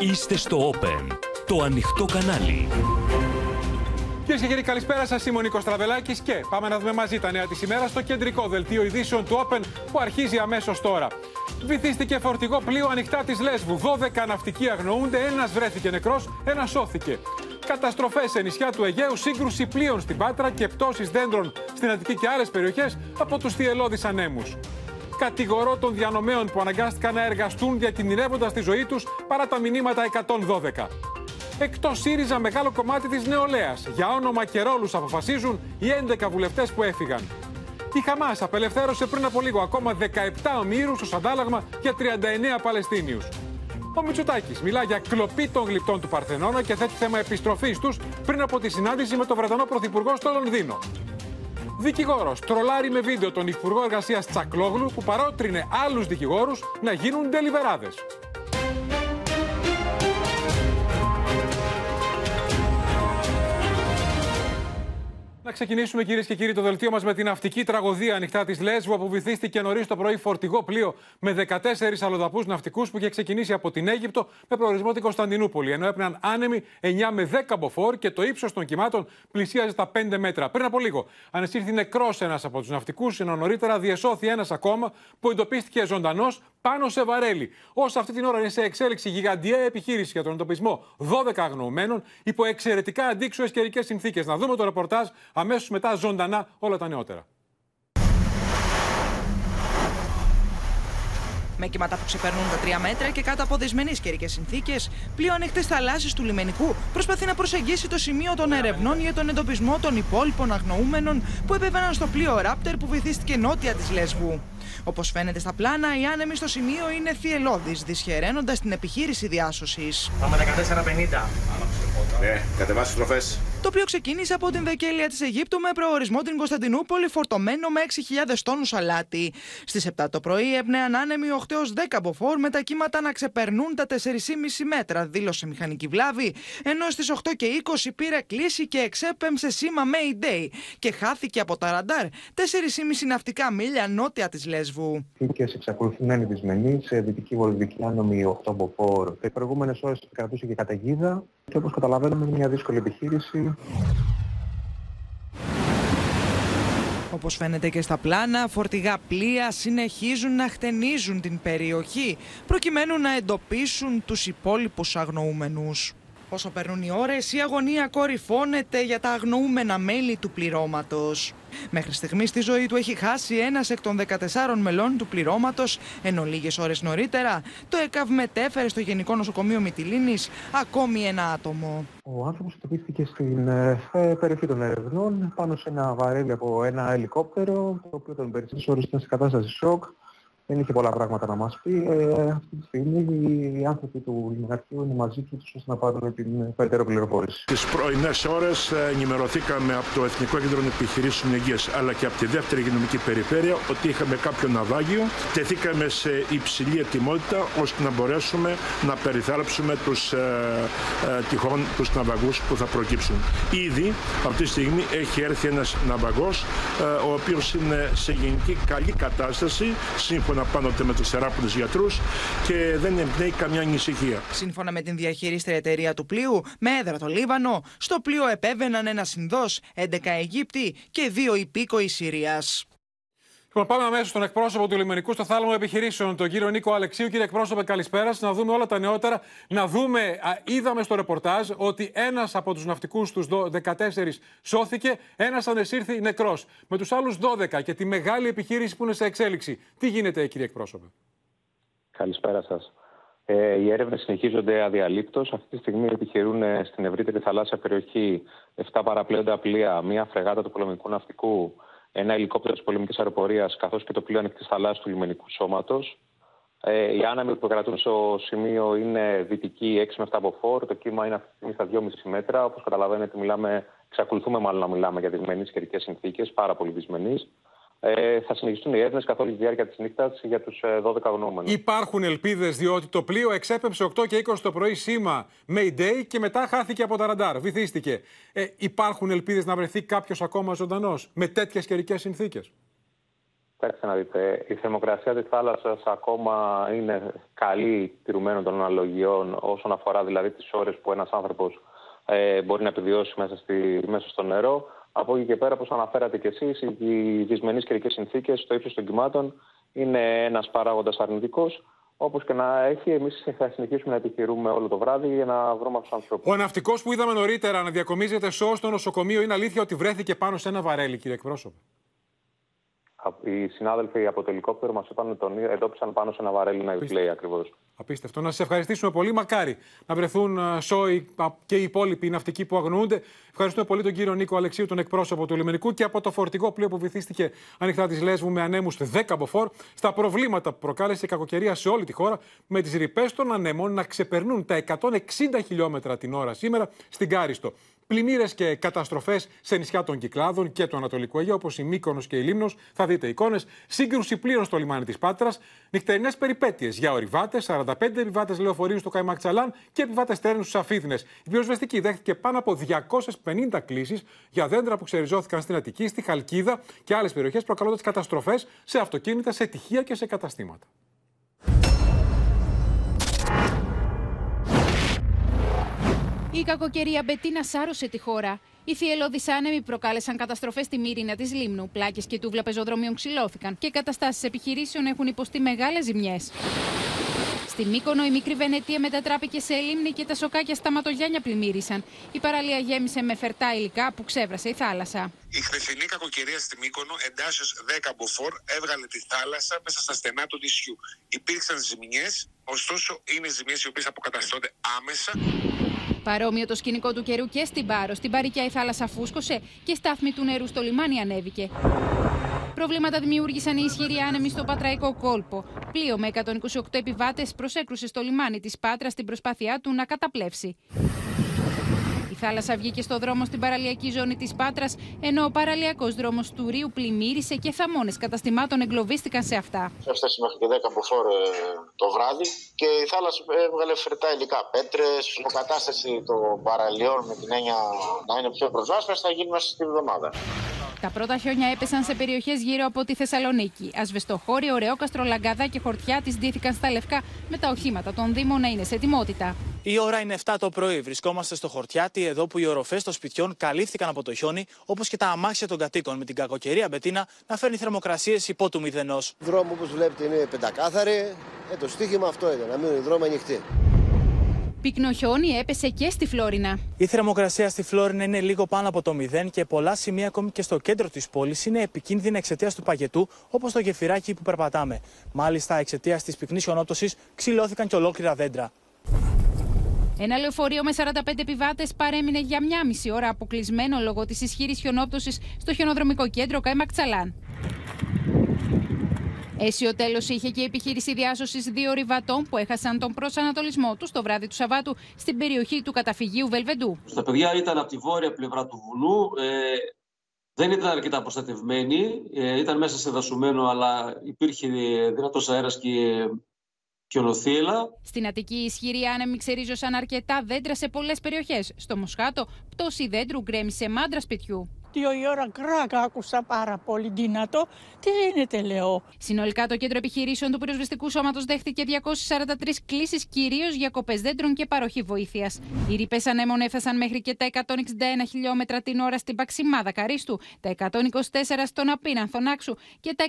Είστε στο Open, το ανοιχτό κανάλι. Κυρίες και κύριοι, καλησπέρα σας. Είμαι ο Νίκος Τραβελάκης και πάμε να δούμε μαζί τα νέα της ημέρας στο κεντρικό δελτίο ειδήσεων του Open που αρχίζει αμέσως τώρα. Βυθίστηκε φορτηγό πλοίο ανοιχτά της Λέσβου. 12 ναυτικοί αγνοούνται, ένας βρέθηκε νεκρός, ένας σώθηκε. Καταστροφές σε νησιά του Αιγαίου, σύγκρουση πλοίων στην Πάτρα και πτώσεις δέντρων στην Αττική και άλλες περιοχές από τους θυελώδεις ανέμους. Κατηγορώ των διανομέων που αναγκάστηκαν να εργαστούν διακινδυνεύοντα τη ζωή τους παρά τα μηνύματα 112. Εκτός ΣΥΡΙΖΑ, μεγάλο κομμάτι της νεολαίας. Για όνομα και ρόλους αποφασίζουν οι 11 βουλευτές που έφυγαν. Η Χαμάς απελευθέρωσε πριν από λίγο ακόμα 17 ομήρους ω αντάλλαγμα για 39 Παλαιστίνιους. Ο Μητσοτάκης μιλά για κλοπή των γλυπτών του Παρθενώνα και θέτει θέμα επιστροφής τους πριν από τη συνάντηση με τον Βρετανό Πρωθυπουργό στο Λονδίνο. Δικηγόρος τρολάρει με βίντεο τον Υπουργό Εργασίας Τσακλόγλου που παρότρινε άλλους δικηγόρους να γίνουν τελιβεράδε. Να ξεκινήσουμε κυρίες και κύριοι το δελτίο μας με την ναυτική τραγωδία ανοιχτά της Λέσβου, που βυθίστηκε νωρίς το πρωί φορτηγό πλοίο με 14 αλλοδαπούς ναυτικούς που είχε ξεκινήσει από την Αίγυπτο με προορισμό την Κωνσταντινούπολη. Ενώ έπαιρναν άνεμοι 9 με 10 μποφόρ και το ύψος των κυμάτων πλησίαζε τα 5 μέτρα. Πριν από λίγο ανεσύρθη νεκρός ένας από τους ναυτικούς, ενώ νωρίτερα διεσώθη ένας ακόμα που εντοπίστηκε ζωντανός πάνω σε βαρέλι. Όσο αυτή την ώρα είναι σε εξέλιξη γιγαντιαία επιχείρηση για τον εντοπισμό 12 αγνοωμένων υπό εξαιρετικά αντίξωες καιρικές συνθήκες. Να δούμε το ρεπορτάζ αμέσως μετά ζωντανά όλα τα νεότερα. Με κύματα που ξεπερνούν τα 3 μέτρα και κάτω από δεσμενεί καιρικές συνθήκες, πλοίο ανοιχτές θαλάσσι του λιμενικού προσπαθεί να προσεγγίσει το σημείο των ερευνών για τον εντοπισμό των υπόλοιπων αγνοούμενων που επέβαιναν στο πλοίο Ράπτερ που βυθίστηκε νότια της Λέσβου. Όπως φαίνεται στα πλάνα, οι άνεμοι στο σημείο είναι θυελώδεις, δυσχεραίνοντας την επιχείρηση διάσωσης. Πάμε 14.50. Ναι, κατεβάσεις στροφές. Το οποίο ξεκίνησε από την Δεκέλεια της Αιγύπτου με προορισμό την Κωνσταντινούπολη φορτωμένο με 6.000 τόνους αλάτι. Στις 7 το πρωί έπνεαν άνεμοι 8 έως 10 μποφόρ με τα κύματα να ξεπερνούν τα 4,5 μέτρα, δήλωσε μηχανική βλάβη, ενώ στις 8 και 20 πήρε κλίση και εξέπεμψε σήμα Mayday και χάθηκε από τα ραντάρ 4,5 ναυτικά μίλια νότια της Λέσβου. Και εξακολουθούν να είναι δυσμενείς σε δυτική βολιβική άνομη 8 μποφόρ. Τι προηγούμενες ώρες κρατούσε και καταιγίδα και όπως καταλαβαίνουμε είναι μια δύσκολη επιχείρηση. Όπως φαίνεται και στα πλάνα, φορτηγά πλοία συνεχίζουν να χτενίζουν την περιοχή προκειμένου να εντοπίσουν τους υπόλοιπους αγνοούμενους. Όσο περνούν οι ώρες, η αγωνία κορυφώνεται για τα αγνοούμενα μέλη του πληρώματος. Μέχρι στιγμής τη ζωή του έχει χάσει ένας εκ των 14 μελών του πληρώματος, ενώ λίγες ώρες νωρίτερα το ΕΚΑΒ μετέφερε στο Γενικό Νοσοκομείο Μυτιλίνης ακόμη ένα άτομο. Ο άνθρωπος εντοπίστηκε στην ε, περιοχή των ερευνών πάνω σε ένα βαρέλι από ένα ελικόπτερο, το οποίο τον περισσότερες ώρες ήταν σε κατάσταση σοκ. Δεν είχε πολλά πράγματα να μας πει. Ε, αυτή τη στιγμή οι άνθρωποι του Λιμεναρχείου είναι μαζί τους ώστε να πάρουν την περαιτέρω πληροφόρηση. Τις πρωινές ώρες ε, ενημερωθήκαμε από το Εθνικό Κέντρο Επιχειρήσεων Υγείας αλλά και από τη δεύτερη υγειονομική περιφέρεια ότι είχαμε κάποιο ναυάγιο. Τεθήκαμε σε υψηλή ετοιμότητα ώστε να μπορέσουμε να περιθάλψουμε τους ε, ε, τυχόν τους ναυαγούς που θα προκύψουν. Ήδη αυτή τη στιγμή έχει έρθει ένας ναυαγός ε, ο οποίος είναι σε γενική καλή κατάσταση σύμφωνα να πάνω με τους θεράποντε γιατρούς και δεν εμπνέει καμιά ανησυχία. Σύμφωνα με την διαχειρίστρια εταιρεία του πλοίου, με έδρα το Λίβανο, στο πλοίο επέβαιναν ένα Ινδό, 11 Αιγύπτιοι και δύο υπήκοοι Συρίας. Λοιπόν, πάμε αμέσως στον εκπρόσωπο του λιμενικού στο θάλαμο επιχειρήσεων, τον κύριο Νίκο Αλεξίου. Κύριε εκπρόσωπε, καλησπέρα. Να δούμε όλα τα νεότερα. Να δούμε, α, είδαμε στο ρεπορτάζ ότι ένας από τους ναυτικούς τους 14 σώθηκε, ένας ανεσύρθη νεκρός. Με τους άλλους 12 και τη μεγάλη επιχείρηση που είναι σε εξέλιξη. Τι γίνεται, κύριε εκπρόσωπε; Καλησπέρα σας. Ε, οι έρευνες συνεχίζονται αδιαλείπτως. Αυτή τη στιγμή επιχειρούν ε, στην ευρύτερη θαλάσσια περιοχή 7 παραπλέοντα πλοία, μία φρεγάτα του πολεμικού ναυτικού, ένα ελικόπτερο της πολεμικής αεροπορίας καθώς και το πλοίο ανοιχτής θαλάσσια του λιμενικού σώματος. Ε, οι άναμοι που κρατούν στο σημείο είναι δυτική 6 με 7 από φόρ. Το κύμα είναι αυτή τη στιγμή στα 2,5 μέτρα. Όπως καταλαβαίνετε, μιλάμε, εξακολουθούμε μάλλον να μιλάμε για δυσμενείς καιρικές συνθήκες, πάρα πολύ δυσμενείς. Ε, θα συνεχιστούν οι έρευνες καθ' όλη τη διάρκεια της νύχτας για τους 12 αγνώμενου. Υπάρχουν ελπίδες, διότι το πλοίο εξέπεψε 8 και 20 το πρωί σήμα Mayday και μετά χάθηκε από τα ραντάρ. Βυθίστηκε. Ε, υπάρχουν ελπίδες να βρεθεί κάποιος ακόμα ζωντανός με τέτοιες καιρικές συνθήκες; Κοιτάξτε να δείτε, η θερμοκρασία της θάλασσας ακόμα είναι καλή τηρουμένων των αναλογιών όσον αφορά δηλαδή τις ώρες που ένας άνθρωπος ε, μπορεί να επιβιώσει μέσα, στη, μέσα στο νερό. Από εκεί και πέρα, όπως αναφέρατε και εσείς, οι δυσμενείς καιρικές συνθήκες στο ύψος των κυμάτων είναι ένας παράγοντας αρνητικός. Όπως και να έχει, εμείς θα συνεχίσουμε να επιχειρούμε όλο το βράδυ για να βρούμε αυτούς τους ανθρώπους. Ο ναυτικός που είδαμε νωρίτερα να διακομίζεται σώος στο νοσοκομείο, είναι αλήθεια ότι βρέθηκε πάνω σε ένα βαρέλι, κύριε εκπρόσωπο. Οι συνάδελφοι από το ελικόπτερο μας είπαν ότι τον εντόπισαν πάνω σε ένα βαρέλι να επιπλέει ακριβώς. Απίστευτο. Να σας ευχαριστήσουμε πολύ. Μακάρι να βρεθούν ε, σόοι και οι υπόλοιποι ναυτικοί που αγνοούνται. Ευχαριστούμε πολύ τον κύριο Νίκο Αλεξίου, τον εκπρόσωπο του λιμενικού και από το φορτηγό πλοίο που βυθίστηκε ανοιχτά της Λέσβου με ανέμους 10 μποφόρ στα προβλήματα που προκάλεσε η κακοκαιρία σε όλη τη χώρα με τις ρηπές των ανέμων να ξεπερνούν τα 160 χιλιόμετρα την ώρα σήμερα στην Κάριστο. Πλημμύρες και καταστροφές σε νησιά των Κυκλάδων και του Ανατολικού Αιγαίου, όπως η Μύκονος και η Λίμνος. Θα δείτε εικόνες. Σύγκρουση πλήρων στο λιμάνι της Πάτρας. Νυχτερινές περιπέτειες για ορειβάτες. 45 επιβάτες λεωφορείων στο Καϊμαξαλάν και επιβάτες στέρνου στους Αφίθινε. Η πυροσβεστική δέχτηκε πάνω από 250 κλήσεις για δέντρα που ξεριζώθηκαν στην Αττική, στη Χαλκίδα και άλλες περιοχές, προκαλώντας καταστροφές σε αυτοκίνητα, σε τυχεία και σε καταστήματα. Η κακοκαιρία Μπετίνα σάρωσε τη χώρα. Οι θυελώδει άνεμοι προκάλεσαν καταστροφές στη Μύρινα της Λίμνου. Πλάκες και τούβλα πεζοδρομίων ξυλώθηκαν και καταστάσεις επιχειρήσεων έχουν υποστεί μεγάλες ζημιές. Στη Μύκονο η μικρή Βενετία μετατράπηκε σε λίμνη και τα σοκάκια στα ματογιάνια πλημμύρισαν. Η παραλία γέμισε με φερτά υλικά που ξέβρασε η θάλασσα. Η χθεσινή κακοκαιρία στη Μύκονο, εντάσσεως 10 μποφόρ, έβγαλε τη θάλασσα μέσα στα στενά του νησιού. Υπήρξαν ζημιές, ωστόσο είναι ζημιές οι οποίες αποκαταστώνται άμεσα. Παρόμοιο το σκηνικό του καιρού και στην Πάρο. Στην Παρικιά η θάλασσα φούσκωσε και στάθμη του νερού στο λιμάνι ανέβηκε. Προβλήματα δημιούργησαν οι ισχυροί άνεμοι στο Πατραϊκό κόλπο. Πλοίο με 128 επιβάτες προσέκρουσε στο λιμάνι της Πάτρας στην προσπάθειά του να καταπλέψει. Η θάλασσα βγήκε στο δρόμο στην παραλιακή ζώνη της Πάτρας, ενώ ο παραλιακός δρόμος του Ρίου πλημμύρισε και θαμώνες καταστημάτων εγκλωβίστηκαν σε αυτά. Έφτασε μέχρι και 10 μποφόρ το βράδυ και η θάλασσα έβγαλε φρετά υλικά. Πέτρες, υποκατάσταση των παραλιών με την έννοια να είναι πιο προσβάσιμες θα γίνει μέσα στην εβδομάδα. Τα πρώτα χιόνια έπεσαν σε περιοχές γύρω από τη Θεσσαλονίκη. Ασβεστοχώρη, Ωρεόκαστρο, Λαγκαδά και Χορτιά της ντύθηκαν στα λευκά με τα οχήματα των Δήμων να είναι σε ετοιμότητα. Η ώρα είναι 7 το πρωί. Βρισκόμαστε στο Χορτιάτι, εδώ που οι οροφές των σπιτιών καλύφθηκαν από το χιόνι, όπως και τα αμάξια των κατοίκων, με την κακοκαιρία Μπετίνα να φέρνει θερμοκρασίες υπό του μηδενός. Δρόμο, όπως βλέπετε, είναι πεντακάθαρη. Ε, το στίχημα αυτό είναι, να μείνουν οι δρόμοι ανοιχτοί. Πυκνό χιόνι έπεσε και στη Φλόρινα. Η θερμοκρασία στη Φλόρινα είναι λίγο πάνω από το μηδέν και πολλά σημεία, ακόμη και στο κέντρο της πόλης, είναι επικίνδυνα εξαιτίας του παγετού, όπως το γεφυράκι που περπατάμε. Μάλιστα, εξαιτίας της πυκνής χιονόπτωσης, ξυλώθηκαν και ολόκληρα δέντρα. Ένα λεωφορείο με 45 επιβάτες παρέμεινε για μια μισή ώρα αποκλεισμένο λόγω της ισχυρή χιονόπτωσης στο χιονοδρομικό κέντρο Καϊμακτσαλάν. Αίσιο τέλος είχε και η επιχείρηση διάσωσης δύο ριβατών που έχασαν τον προσανατολισμό τους το βράδυ του Σαββάτου στην περιοχή του καταφυγίου Βελβεντού. Τα παιδιά ήταν από τη βόρεια πλευρά του βουνού. Ε, δεν ήταν αρκετά προστατευμένοι. Ε, ήταν μέσα σε δασωμένο, αλλά υπήρχε δυνατός αέρας και χιονοθύελα. Στην Αττική, οι ισχυροί άνεμοι ξερίζωσαν αρκετά δέντρα σε πολλές περιοχές. Στο Μοσχάτο, πτώση δέντρου γκρέμισε μάντρα σπιτιού δύο η ώρα κράκ άκουσα πάρα πολύ δυνατό. Τι γίνεται, λέω; Συνολικά, το κέντρο επιχειρήσεων του πυροσβεστικού σώματος δέχτηκε 243 κλήσεις, κυρίως για κοπές δέντρων και παροχή βοήθειας. Οι ρηπές ανέμων έφτασαν μέχρι και τα 161 χιλιόμετρα την ώρα στην Παξιμάδα Καρίστου, τα 124 στον Απίνανθο Νάξου και τα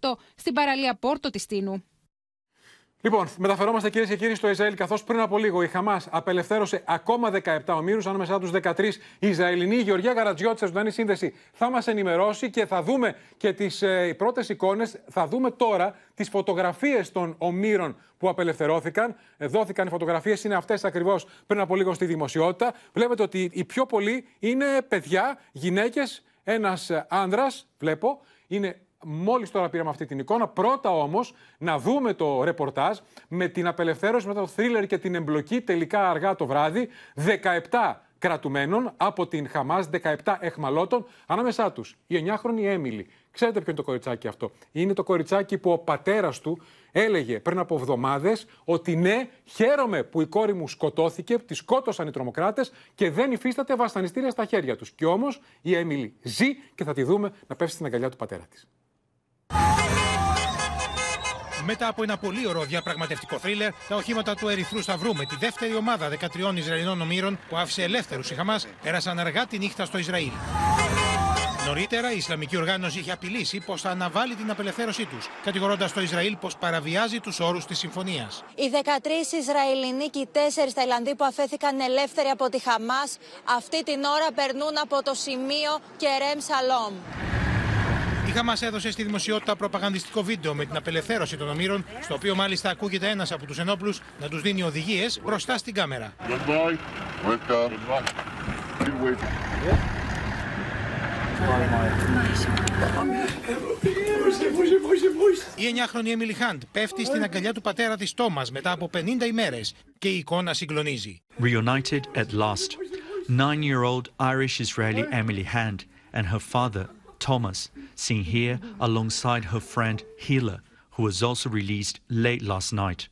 118 στην παραλία Πόρτο της Τίνου. Λοιπόν, μεταφερόμαστε κυρίες και κύριοι στο Ισραήλ, καθώς πριν από λίγο η Χαμάς απελευθέρωσε ακόμα 17 ομήρους, ανάμεσά τους 13 οι Ισραηλινοί. Η Γεωργία Γαρατζιώτης, ζωντανή σύνδεση, θα μας ενημερώσει και θα δούμε και τις ε, πρώτες εικόνες. Θα δούμε τώρα τις φωτογραφίες των ομήρων που απελευθερώθηκαν. Ε, δόθηκαν οι φωτογραφίες, είναι αυτές ακριβώς πριν από λίγο στη δημοσιότητα. Βλέπετε ότι οι πιο πολλοί είναι παιδιά, γυναίκες, ένας άνδρας, βλέπω. Είναι Μόλις τώρα πήραμε αυτή την εικόνα. Πρώτα όμως να δούμε το ρεπορτάζ με την απελευθέρωση, με το θρίλερ και την εμπλοκή τελικά αργά το βράδυ 17 κρατουμένων από την Χαμάς, 17 εχμαλώτων, ανάμεσά τους η 9χρονη Έμιλη. Ξέρετε ποιο είναι το κοριτσάκι αυτό; Είναι το κοριτσάκι που ο πατέρας του έλεγε πριν από εβδομάδες ότι ναι, χαίρομαι που η κόρη μου σκοτώθηκε, τη σκότωσαν οι τρομοκράτες και δεν υφίσταται βασανιστήρια στα χέρια τους. Και όμως η Έμιλη ζει και θα τη δούμε να πέφτει στην αγκαλιά του πατέρα της. Μετά από ένα πολύ ωραίο διαπραγματευτικό θρίλερ, τα οχήματα του Ερυθρού Σταυρού με τη δεύτερη ομάδα 13 Ισραηλινών ομήρων που άφησε ελεύθερους η Χαμάς πέρασαν αργά τη νύχτα στο Ισραήλ. Νωρίτερα, η Ισλαμική οργάνωση είχε απειλήσει πως θα αναβάλει την απελευθέρωσή τους, κατηγορώντας το Ισραήλ πως παραβιάζει τους όρους της συμφωνίας. Οι 13 Ισραηλινοί και οι 4 Ταϊλανδοί που αφέθηκαν ελεύθεροι από τη Χαμάς αυτή την ώρα περνούν από το σημείο Κερέμ Σαλόμ. Η Χαμάς έδωσε στη δημοσιότητα προπαγανδιστικό βίντεο με την απελευθέρωση των ομήρων, στο οποίο μάλιστα ακούγεται ένας από τους ενόπλους να τους δίνει οδηγίες μπροστά στην κάμερα. Η 9χρονη Έμιλι Χάντ πέφτει στην αγκαλιά του πατέρα της Τόμας μετά από 50 ημέρες και η εικόνα συγκλονίζει. Reunited at last, nine-year-old Irish-Israeli Emily Hand and her father, Thomas, seen here alongside her friend Hila, who was also released late last night.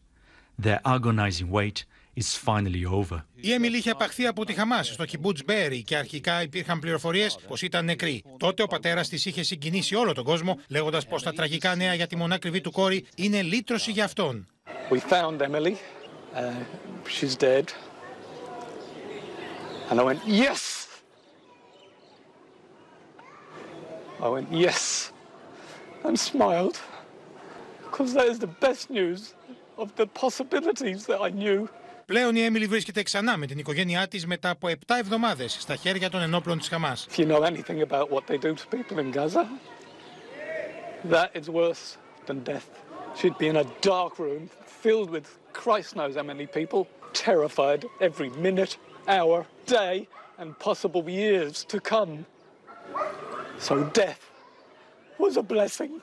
Their agonizing wait is finally over. Η Έμιλι είχε απαχθεί από τη Χαμάς στο Κιμπούτς Μπέρι και αρχικά υπήρχαν πληροφορίες πως ήταν νεκρή. Τότε ο πατέρας της είχε συγκινήσει όλο τον κόσμο, λέγοντας πως τα τραγικά νέα για τη μονάκριβη του κόρη είναι λύτρωση για αυτόν. We found Emily. Uh, she's dead. And I went, yes! I went, yes! And smiled. Because that is the best news of the possibilities that I knew. Πλέον η Έμιλι βρίσκεται ξανά με την οικογένειά της μετά από 7 εβδομάδες στα χέρια των ενόπλων της Χαμάς. If you know anything about what they do to people in Gaza, that is worse than death. She'd be in a dark room filled with Christ knows how many people, terrified every minute, hour, day, and possible years to come. So death was a blessing,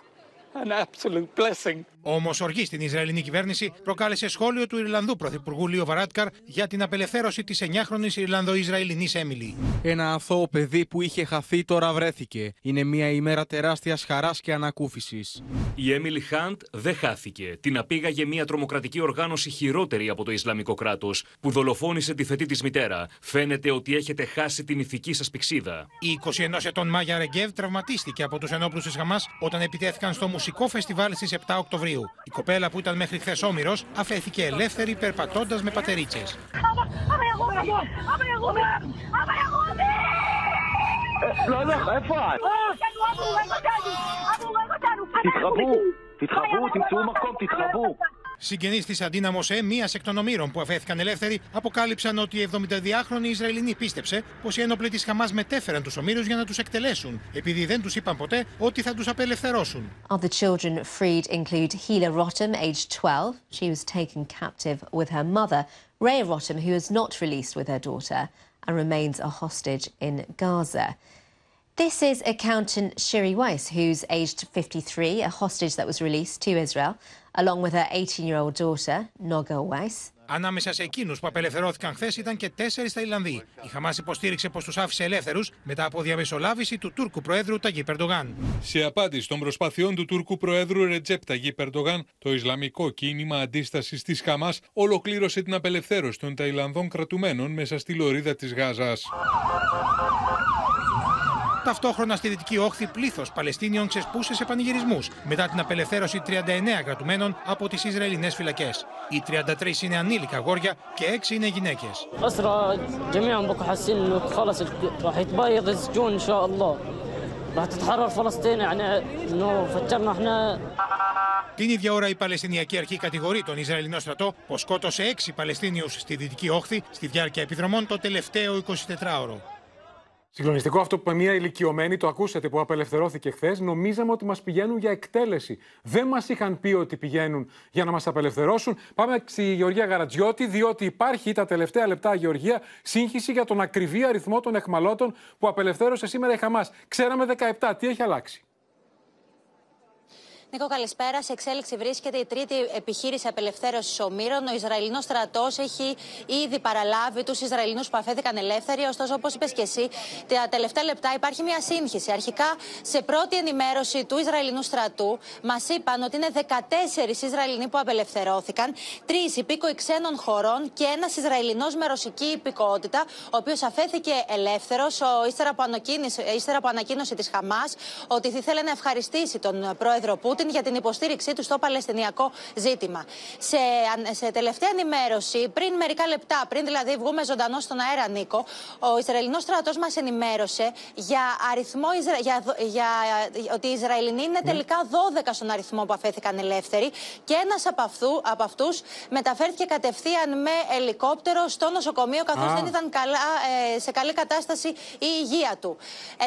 an absolute blessing. Όμω, οργή στην Ισραηλινή κυβέρνηση προκάλεσε σχόλιο του Ιρλανδού Πρωθυπουργού Λίο Βαράτκαρ για την απελευθέρωση της 9χρονη Ιρλανδο-Ισραηλινής Έμιλι. Ένα αθώο παιδί που είχε χαθεί τώρα βρέθηκε. Είναι μια ημέρα τεράστιας χαράς και ανακούφισης. Η Έμιλι Χάντ δεν χάθηκε. Την απήγαγε μια τρομοκρατική οργάνωση χειρότερη από το Ισλαμικό κράτος, που δολοφόνησε τη φετή της μητέρα. Φαίνεται ότι έχετε χάσει την ηθική σας πηξίδα. Η 21 ετών Μάγια Ρεγκέβ τραυματίστηκε από τους ενόπλους της Χαμάς όταν επιτέθηκαν στο μουσικό φεστιβάλ στις 7 Οκτωβρίου. Η κοπέλα που ήταν μέχρι χθες όμοιρος αφέθηκε ελεύθερη περπατώντας με πατερίτσες. Συγγενεί τη Αντίνα Μωσέ, μία εκ των ομήρων που αφέθηκαν ελεύθεροι, αποκάλυψαν ότι η 72χρονη Ισραηλινή πίστεψε πω οι ένοπλοι τη Χαμά μετέφεραν του ομήρου για να του εκτελέσουν, επειδή δεν του είπαν ποτέ ότι θα του απελευθερώσουν. Other children freed include Hila Rotem, aged 12. She was taken captive with her mother, Rhea Rotem, who is not released with her daughter and remains a hostage in Gaza. This is accountant Shiri Weiss, who's aged 53, a hostage that was released to Israel, along with her 18-year-old daughter, Noga Weiss. Ανάμεσα σε εκείνους που απελευθερώθηκαν χθες ήταν και τέσσερις Ταϊλανδοί. Η Χαμάς υποστήριξε πως τους άφησε ελεύθερους μετά από διαμεσολάβηση του Τούρκου Προέδρου Ταγί Περντογάν. Σε απάντηση των προσπαθειών του Τούρκου Προέδρου Ρετζέπ Ταγί Περντογάν, το Ισλαμικό κίνημα αντίστασης της Χαμάς ολοκλήρωσε την απελευθέρωση των Ταϊλανδών κρατουμένων μέσα στη λωρίδα της Γάζας. Ταυτόχρονα στη Δυτική Όχθη, πλήθος Παλαιστίνιων ξεσπούσε σε πανηγυρισμούς μετά την απελευθέρωση 39 κρατουμένων από τις Ισραηλινές φυλακές. Οι 33 είναι ανήλικα αγόρια και 6 είναι γυναίκες. Την ίδια ώρα η Παλαιστινιακή Αρχή κατηγορεί τον Ισραηλινό στρατό πως σκότωσε 6 Παλαιστίνιους στη Δυτική Όχθη στη διάρκεια επιδρομών το τελευταίο 24ωρο. Συγκλονιστικό αυτό που μια ηλικιωμένη, το ακούσατε που απελευθερώθηκε χθες, νομίζαμε ότι μας πηγαίνουν για εκτέλεση. Δεν μας είχαν πει ότι πηγαίνουν για να μας απελευθερώσουν. Πάμε στη Γεωργία Γαρατζιώτη, διότι υπάρχει τα τελευταία λεπτά, Γεωργία, σύγχυση για τον ακριβή αριθμό των εχμαλώτων που απελευθέρωσε σήμερα η Χαμάς. Ξέραμε 17. Τι έχει αλλάξει; Νίκο, καλησπέρα. Σε εξέλιξη βρίσκεται η τρίτη επιχείρηση απελευθέρωσης ομήρων. Ο Ισραηλινός στρατός έχει ήδη παραλάβει τους Ισραηλινούς που αφέθηκαν ελεύθεροι. Ωστόσο, όπως είπες και εσύ, τα τελευταία λεπτά υπάρχει μια σύγχυση. Αρχικά, σε πρώτη ενημέρωση του Ισραηλινού στρατού, μας είπαν ότι είναι 14 Ισραηλινοί που απελευθερώθηκαν, τρεις υπήκοοι ξένων χωρών και ένας Ισραηλινός με ρωσική υπηκότητα, ο οποίος αφέθηκε ελεύθερος ύστερα, ύστερα από ανακοίνωση της Χαμάς ότι θα ήθελε να ευχαριστήσει τον πρόεδρο Πούτιν για την υποστήριξή του στο Παλαιστινιακό ζήτημα. Σε, σε τελευταία ενημέρωση, πριν μερικά λεπτά, πριν δηλαδή βγούμε ζωντανό στον αέρα, Νίκο, ο Ισραηλινός στρατός μας ενημέρωσε για αριθμό, για, για, ότι οι Ισραηλινοί είναι τελικά 12 στον αριθμό που αφέθηκαν ελεύθεροι και ένας από, αυτού, από αυτούς μεταφέρθηκε κατευθείαν με ελικόπτερο στο νοσοκομείο, καθώς δεν ήταν καλά, ε, σε καλή κατάσταση η υγεία του.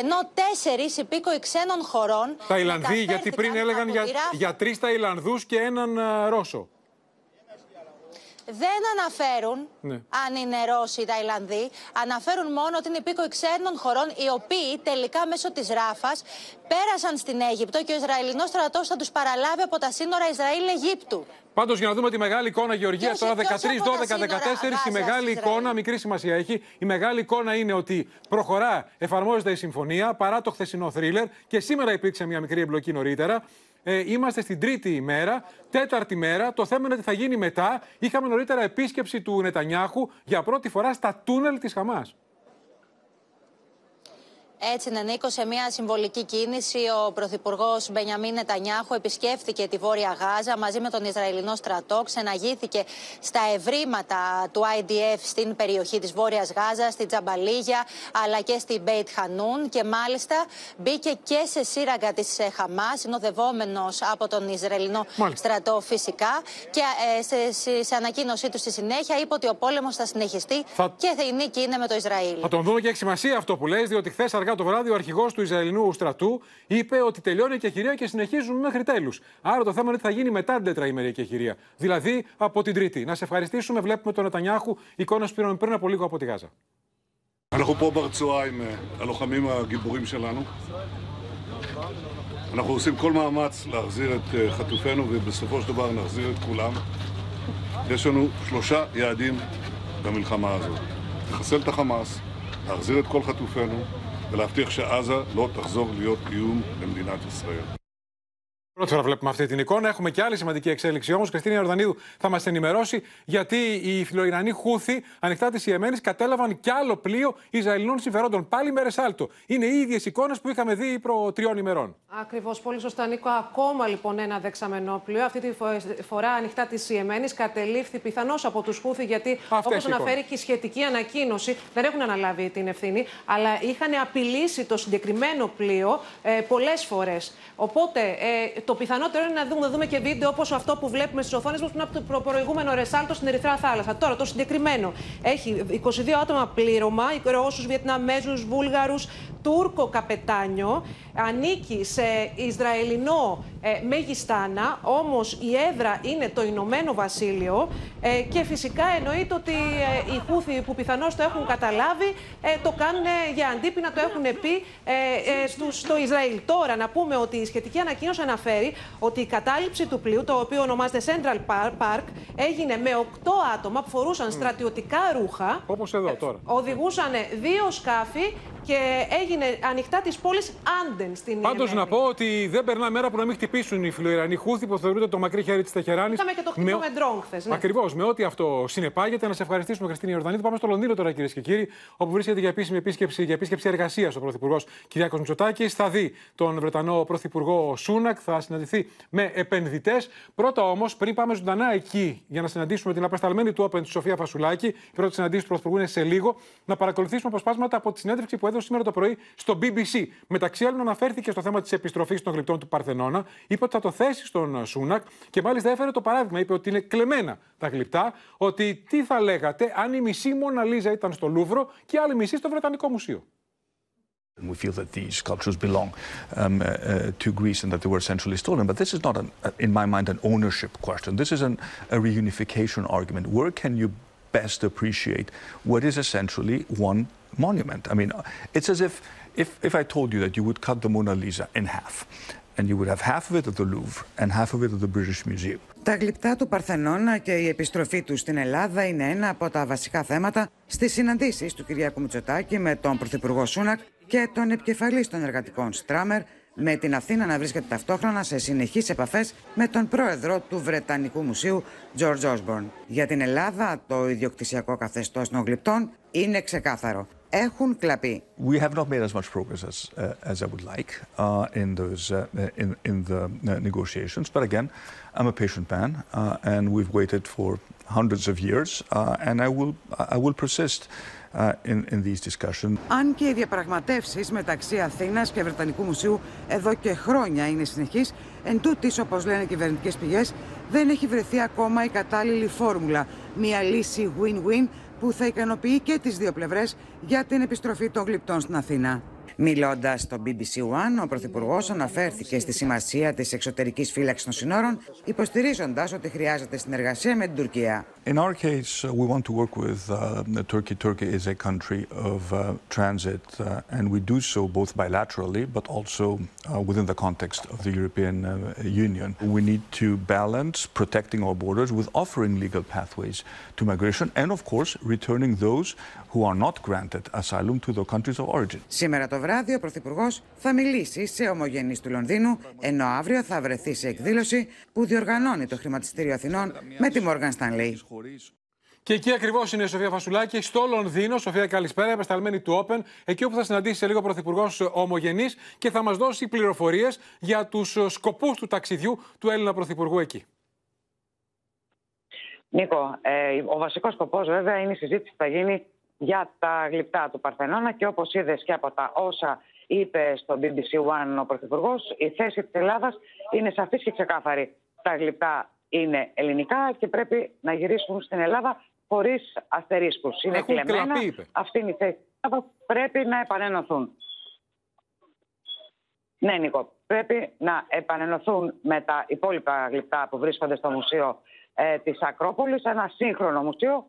Ενώ τέσσερις υπήκοοι ξένων χωρών. Ταϊλανδοί, γιατί πριν έλεγαν για, για τρεις Ταϊλανδού και έναν uh, Ρώσο. Δεν αναφέρουν ναι. αν είναι Ρώσοι ή Ταϊλανδοί. Αναφέρουν μόνο ότι είναι υπήκοοι ξένων χωρών, οι οποίοι τελικά μέσω της ράφας πέρασαν στην Αίγυπτο και ο Ισραηλινός στρατός θα τους παραλάβει από τα σύνορα Ισραήλ-Αιγύπτου. Πάντως, για να δούμε τη μεγάλη εικόνα, Γεωργία, τώρα 13, 12, 14, η μεγάλη εικόνα, μικρή σημασία έχει. Η μεγάλη εικόνα είναι ότι προχωρά, εφαρμόζεται η συμφωνία παρά το χθεσινό θρίλερ και σήμερα υπήρξε μια μικρή εμπλοκή νωρίτερα. Ε, είμαστε στην τρίτη ημέρα, τέταρτη μέρα. Το θέμα είναι τι θα γίνει μετά. Είχαμε νωρίτερα επίσκεψη του Νετανιάχου για πρώτη φορά στα τούνελ της Χαμάς. Έτσι είναι, Νίκο, σε μια συμβολική κίνηση ο Πρωθυπουργός Μπενιαμίν Νετανιάχου επισκέφθηκε τη Βόρεια Γάζα μαζί με τον Ισραηλινό στρατό, ξεναγήθηκε στα ευρήματα του IDF στην περιοχή της Βόρειας Γάζας, στη Τζαμπαλίγια αλλά και στην Μπέιτ Χανούν και μάλιστα μπήκε και σε σύραγγα της Χαμάς, συνοδευόμενος από τον Ισραηλινό στρατό φυσικά. Και ε, σε, σε, σε ανακοίνωσή του στη συνέχεια είπε ότι ο πόλεμος θα συνεχιστεί θα... και η νίκη είναι με το Ισραήλ. Θα τον δούμε και έχει σημασία αυτό που λέει, διότι χθες αργά το βράδυ ο αρχηγό του Ισραηλινού στρατού είπε ότι τελειώνει η εκεχηρία και συνεχίζουν μέχρι τέλου. Άρα το θέμα είναι τι θα γίνει μετά την τετραήμερη εκεχηρία. Δηλαδή από την Τρίτη. Να σε ευχαριστήσουμε. Βλέπουμε τον Νετανιάχου εικόνα που πήραμε πριν από λίγο από τη Γάζα. אנחנו פה ברצועה עם הלוחמים הגיבורים שלנו. אנחנו עושים כל מאמץ להחזיר את חטופינו ובסופו של דבר נחזיר את כולם. יש לנו שלושה יעדים במלחמה הזאת. לחסל את החמאס, להחזיר את כל חטופינו ולהבטיח שעזה לא תחזור להיות איום למדינת ישראל. Πρώτη φορά βλέπουμε αυτή την εικόνα. Έχουμε και άλλη σημαντική εξέλιξη όμως. Κριστίνα Ιορδανίδου θα μας ενημερώσει γιατί οι φιλοϊρανοί Χούθη ανοιχτά της Ιεμένης κατέλαβαν κι άλλο πλοίο Ισραηλινών συμφερόντων. Πάλι με ρεσάλτο. Είναι οι ίδιες εικόνες που είχαμε δει προ τριών ημερών. Ακριβώς. Πολύ σωστά, Νίκο. Ακόμα λοιπόν ένα δεξαμενό πλοίο. Αυτή τη φορά ανοιχτά της Ιεμένης κατελήφθη πιθανώς από τους Χούθη γιατί όπως αναφέρει και η σχετική ανακοίνωση δεν έχουν αναλάβει την ευθύνη αλλά είχαν απειλήσει το συγκεκριμένο πλοίο ε, πολλές φορές. Οπότε ε, το πιθανότερο είναι να δούμε, δούμε και βίντεο όπως αυτό που βλέπουμε στις οθόνες μας πριν από το προηγούμενο ρεσάλτο στην Ερυθρά Θάλασσα. Τώρα το συγκεκριμένο έχει 22 άτομα πλήρωμα, Ρώσους, Βιετναμέζου, Βούλγαρους, Τούρκο καπετάνιο, ανήκει σε Ισραηλινό ε, Μεγιστάνα, όμως η έδρα είναι το Ηνωμένο Βασίλειο ε, και φυσικά εννοείται ότι ε, οι Χούθοι που πιθανώς το έχουν καταλάβει ε, το κάνουν για αντίπεινα, το έχουν πει ε, στο Ισραήλ. Τώρα να πούμε ότι η σχετική ανακοίνωση αναφέρει ότι η κατάληψη του πλοίου, το οποίο ονομάζεται Central Park, έγινε με 8 άτομα που φορούσαν στρατιωτικά ρούχα. Όπως εδώ τώρα. Οδηγούσαν δύο σκάφη και έγινε ανοιχτά της πόλης Άντεν στην Πάντως να πω ότι δεν περνά μέρα που να μην χτυπήσουν οι φιλοϊρανοί Χούθη που θεωρούνται το μακρύ χέρι της Τεχεράνης. Είχαμε και το χτύπημα με, ντρόν χθες. Ναι. Ακριβώς, με ό,τι αυτό συνεπάγεται. Να σε ευχαριστήσουμε, Χριστίνη Ιορδανίδη. Πάμε στο Λονδίνο τώρα, κυρίες και κύριοι, όπου βρίσκεται για επίσημη επίσκεψη, για επίσκεψη εργασίας ο Πρωθυπουργός Κυριάκος Μητσοτάκης. Θα δει τον Βρετανό Πρωθυπουργό Σούνακ, θα συναντηθεί με επενδυτές. Πρώτα όμως, πριν πάμε ζωντανά εκεί για να συναντήσουμε την απεσταλμένη του Open τη Σοφία Φασουλάκη, η πρώτη συναντήση του Πρωθυπουργού είναι σε λίγο, να παρακολουθήσουμε αποσπάσματα από τη συνέντευξη που έδωσε σήμερα το πρωί στο BBC. Μεταξύ άλλων, αναφέρθηκε στο θέμα της επιστροφής των γλυπτών του Παρθενώνα. Είπε ότι θα το θέσει στον Σούνακ και μάλιστα έφερε το παράδειγμα. Είπε ότι είναι κλεμμένα τα γλυπτά. Ότι τι θα λέγατε αν η μισή Μονα Λίζα ήταν στο Λούβρο και άλλη μισή στο Βρετανικό Μουσείο. We feel that these sculptures belong um, uh, to Greece and that they were essentially stolen. But this is not, an, in my mind, an ownership question. This is an, a reunification argument. Where can you best appreciate what is essentially one monument? I mean, it's as if, if, if I told you that you would cut the Mona Lisa in half and you would have half of it at the Louvre and half of it at the British Museum. Τα γλυπτά του Παρθενώνα και η επιστροφή του στην Ελλάδα είναι ένα από τα βασικά θέματα στις συναντήσεις του Κυριάκου Μητσοτάκη με τον Πρωθυπουργό Σούνακ και τον επικεφαλής των εργατικών Στράμερ με την Αθήνα να βρίσκεται ταυτόχρονα σε συνεχείς επαφές με τον πρόεδρο του Βρετανικού Μουσείου, George Osborne. Για την Ελλάδα, το ιδιοκτησιακό καθεστώς των γλυπτών είναι ξεκάθαρο. Έχουν κλαπεί. We have not made as much progress as, uh, as I would like uh, in those uh, in, in the uh, negotiations. But again, I'm a patient man, uh, and we've waited for hundreds of years, uh, and I will I will persist in, in these discussions. Αν και οι διαπραγματεύσεις μεταξύ Αθήνας και Βρετανικού Μουσείου εδώ και χρόνια είναι συνεχείς, εν τούτης, όπως λένε κυβερνητικές πηγές, δεν έχει βρεθεί ακόμα η κατάλληλη φόρμουλα. Μια λύση win-win που θα ικανοποιεί και τις δύο πλευρές για την επιστροφή των γλυπτών στην Αθήνα. Μιλώντα στο BBC One, ο Πρωθυπουργό αναφέρθηκε στη σημασία τη εξωτερική φύλαξη των συνόρων, υποστηρίζοντα ότι χρειάζεται συνεργασία με την Τουρκία. In our case, uh, we want to work with uh, Turkey. Turkey is a country of uh, transit, uh, and we do so both bilaterally, but also uh, within the context of the European uh, Union. We need to balance protecting our borders with offering legal pathways to migration, and of course, returning those who are not granted asylum to their countries of origin. Σήμερα το βράδυ ο Πρωθυπουργός θα μιλήσει σε ομογενείς του Λονδίνου, ενώ αύριο θα βρεθεί σε εκδήλωση που διοργανώνει το Χρηματιστήριο Αθηνών με τη Morgan Stanley. Και εκεί ακριβώς είναι η Σοφία Φασουλάκη, στο Λονδίνο. Σοφία, καλησπέρα, επεσταλμένη του Open, εκεί όπου θα συναντήσει σε λίγο ο Πρωθυπουργός Ομογενής και θα μας δώσει πληροφορίες για τους σκοπούς του ταξιδιού του Έλληνα Πρωθυπουργού εκεί. Νίκο, ε, ο βασικός σκοπός βέβαια είναι η συζήτηση που θα γίνει για τα γλυπτά του Παρθενώνα και όπως είδες και από τα όσα είπε στο BBC One ο Πρωθυπουργός, η θέση της Ελλάδας είναι σαφής και ξεκάθαρη. Τα γλυπτά είναι ελληνικά και πρέπει να γυρίσουν στην Ελλάδα χωρίς αστερίσκους. Είναι Έχουν κλεμμένα. κλαπεί, είπε. Αυτή είναι η θέση της Ελλάδας. Πρέπει να επανενωθούν. Ναι, Νίκο. Πρέπει να επανενωθούν με τα υπόλοιπα γλυπτά που βρίσκονται στο Μουσείο ε, της Ακρόπολης, ένα σύγχρονο μουσείο τα-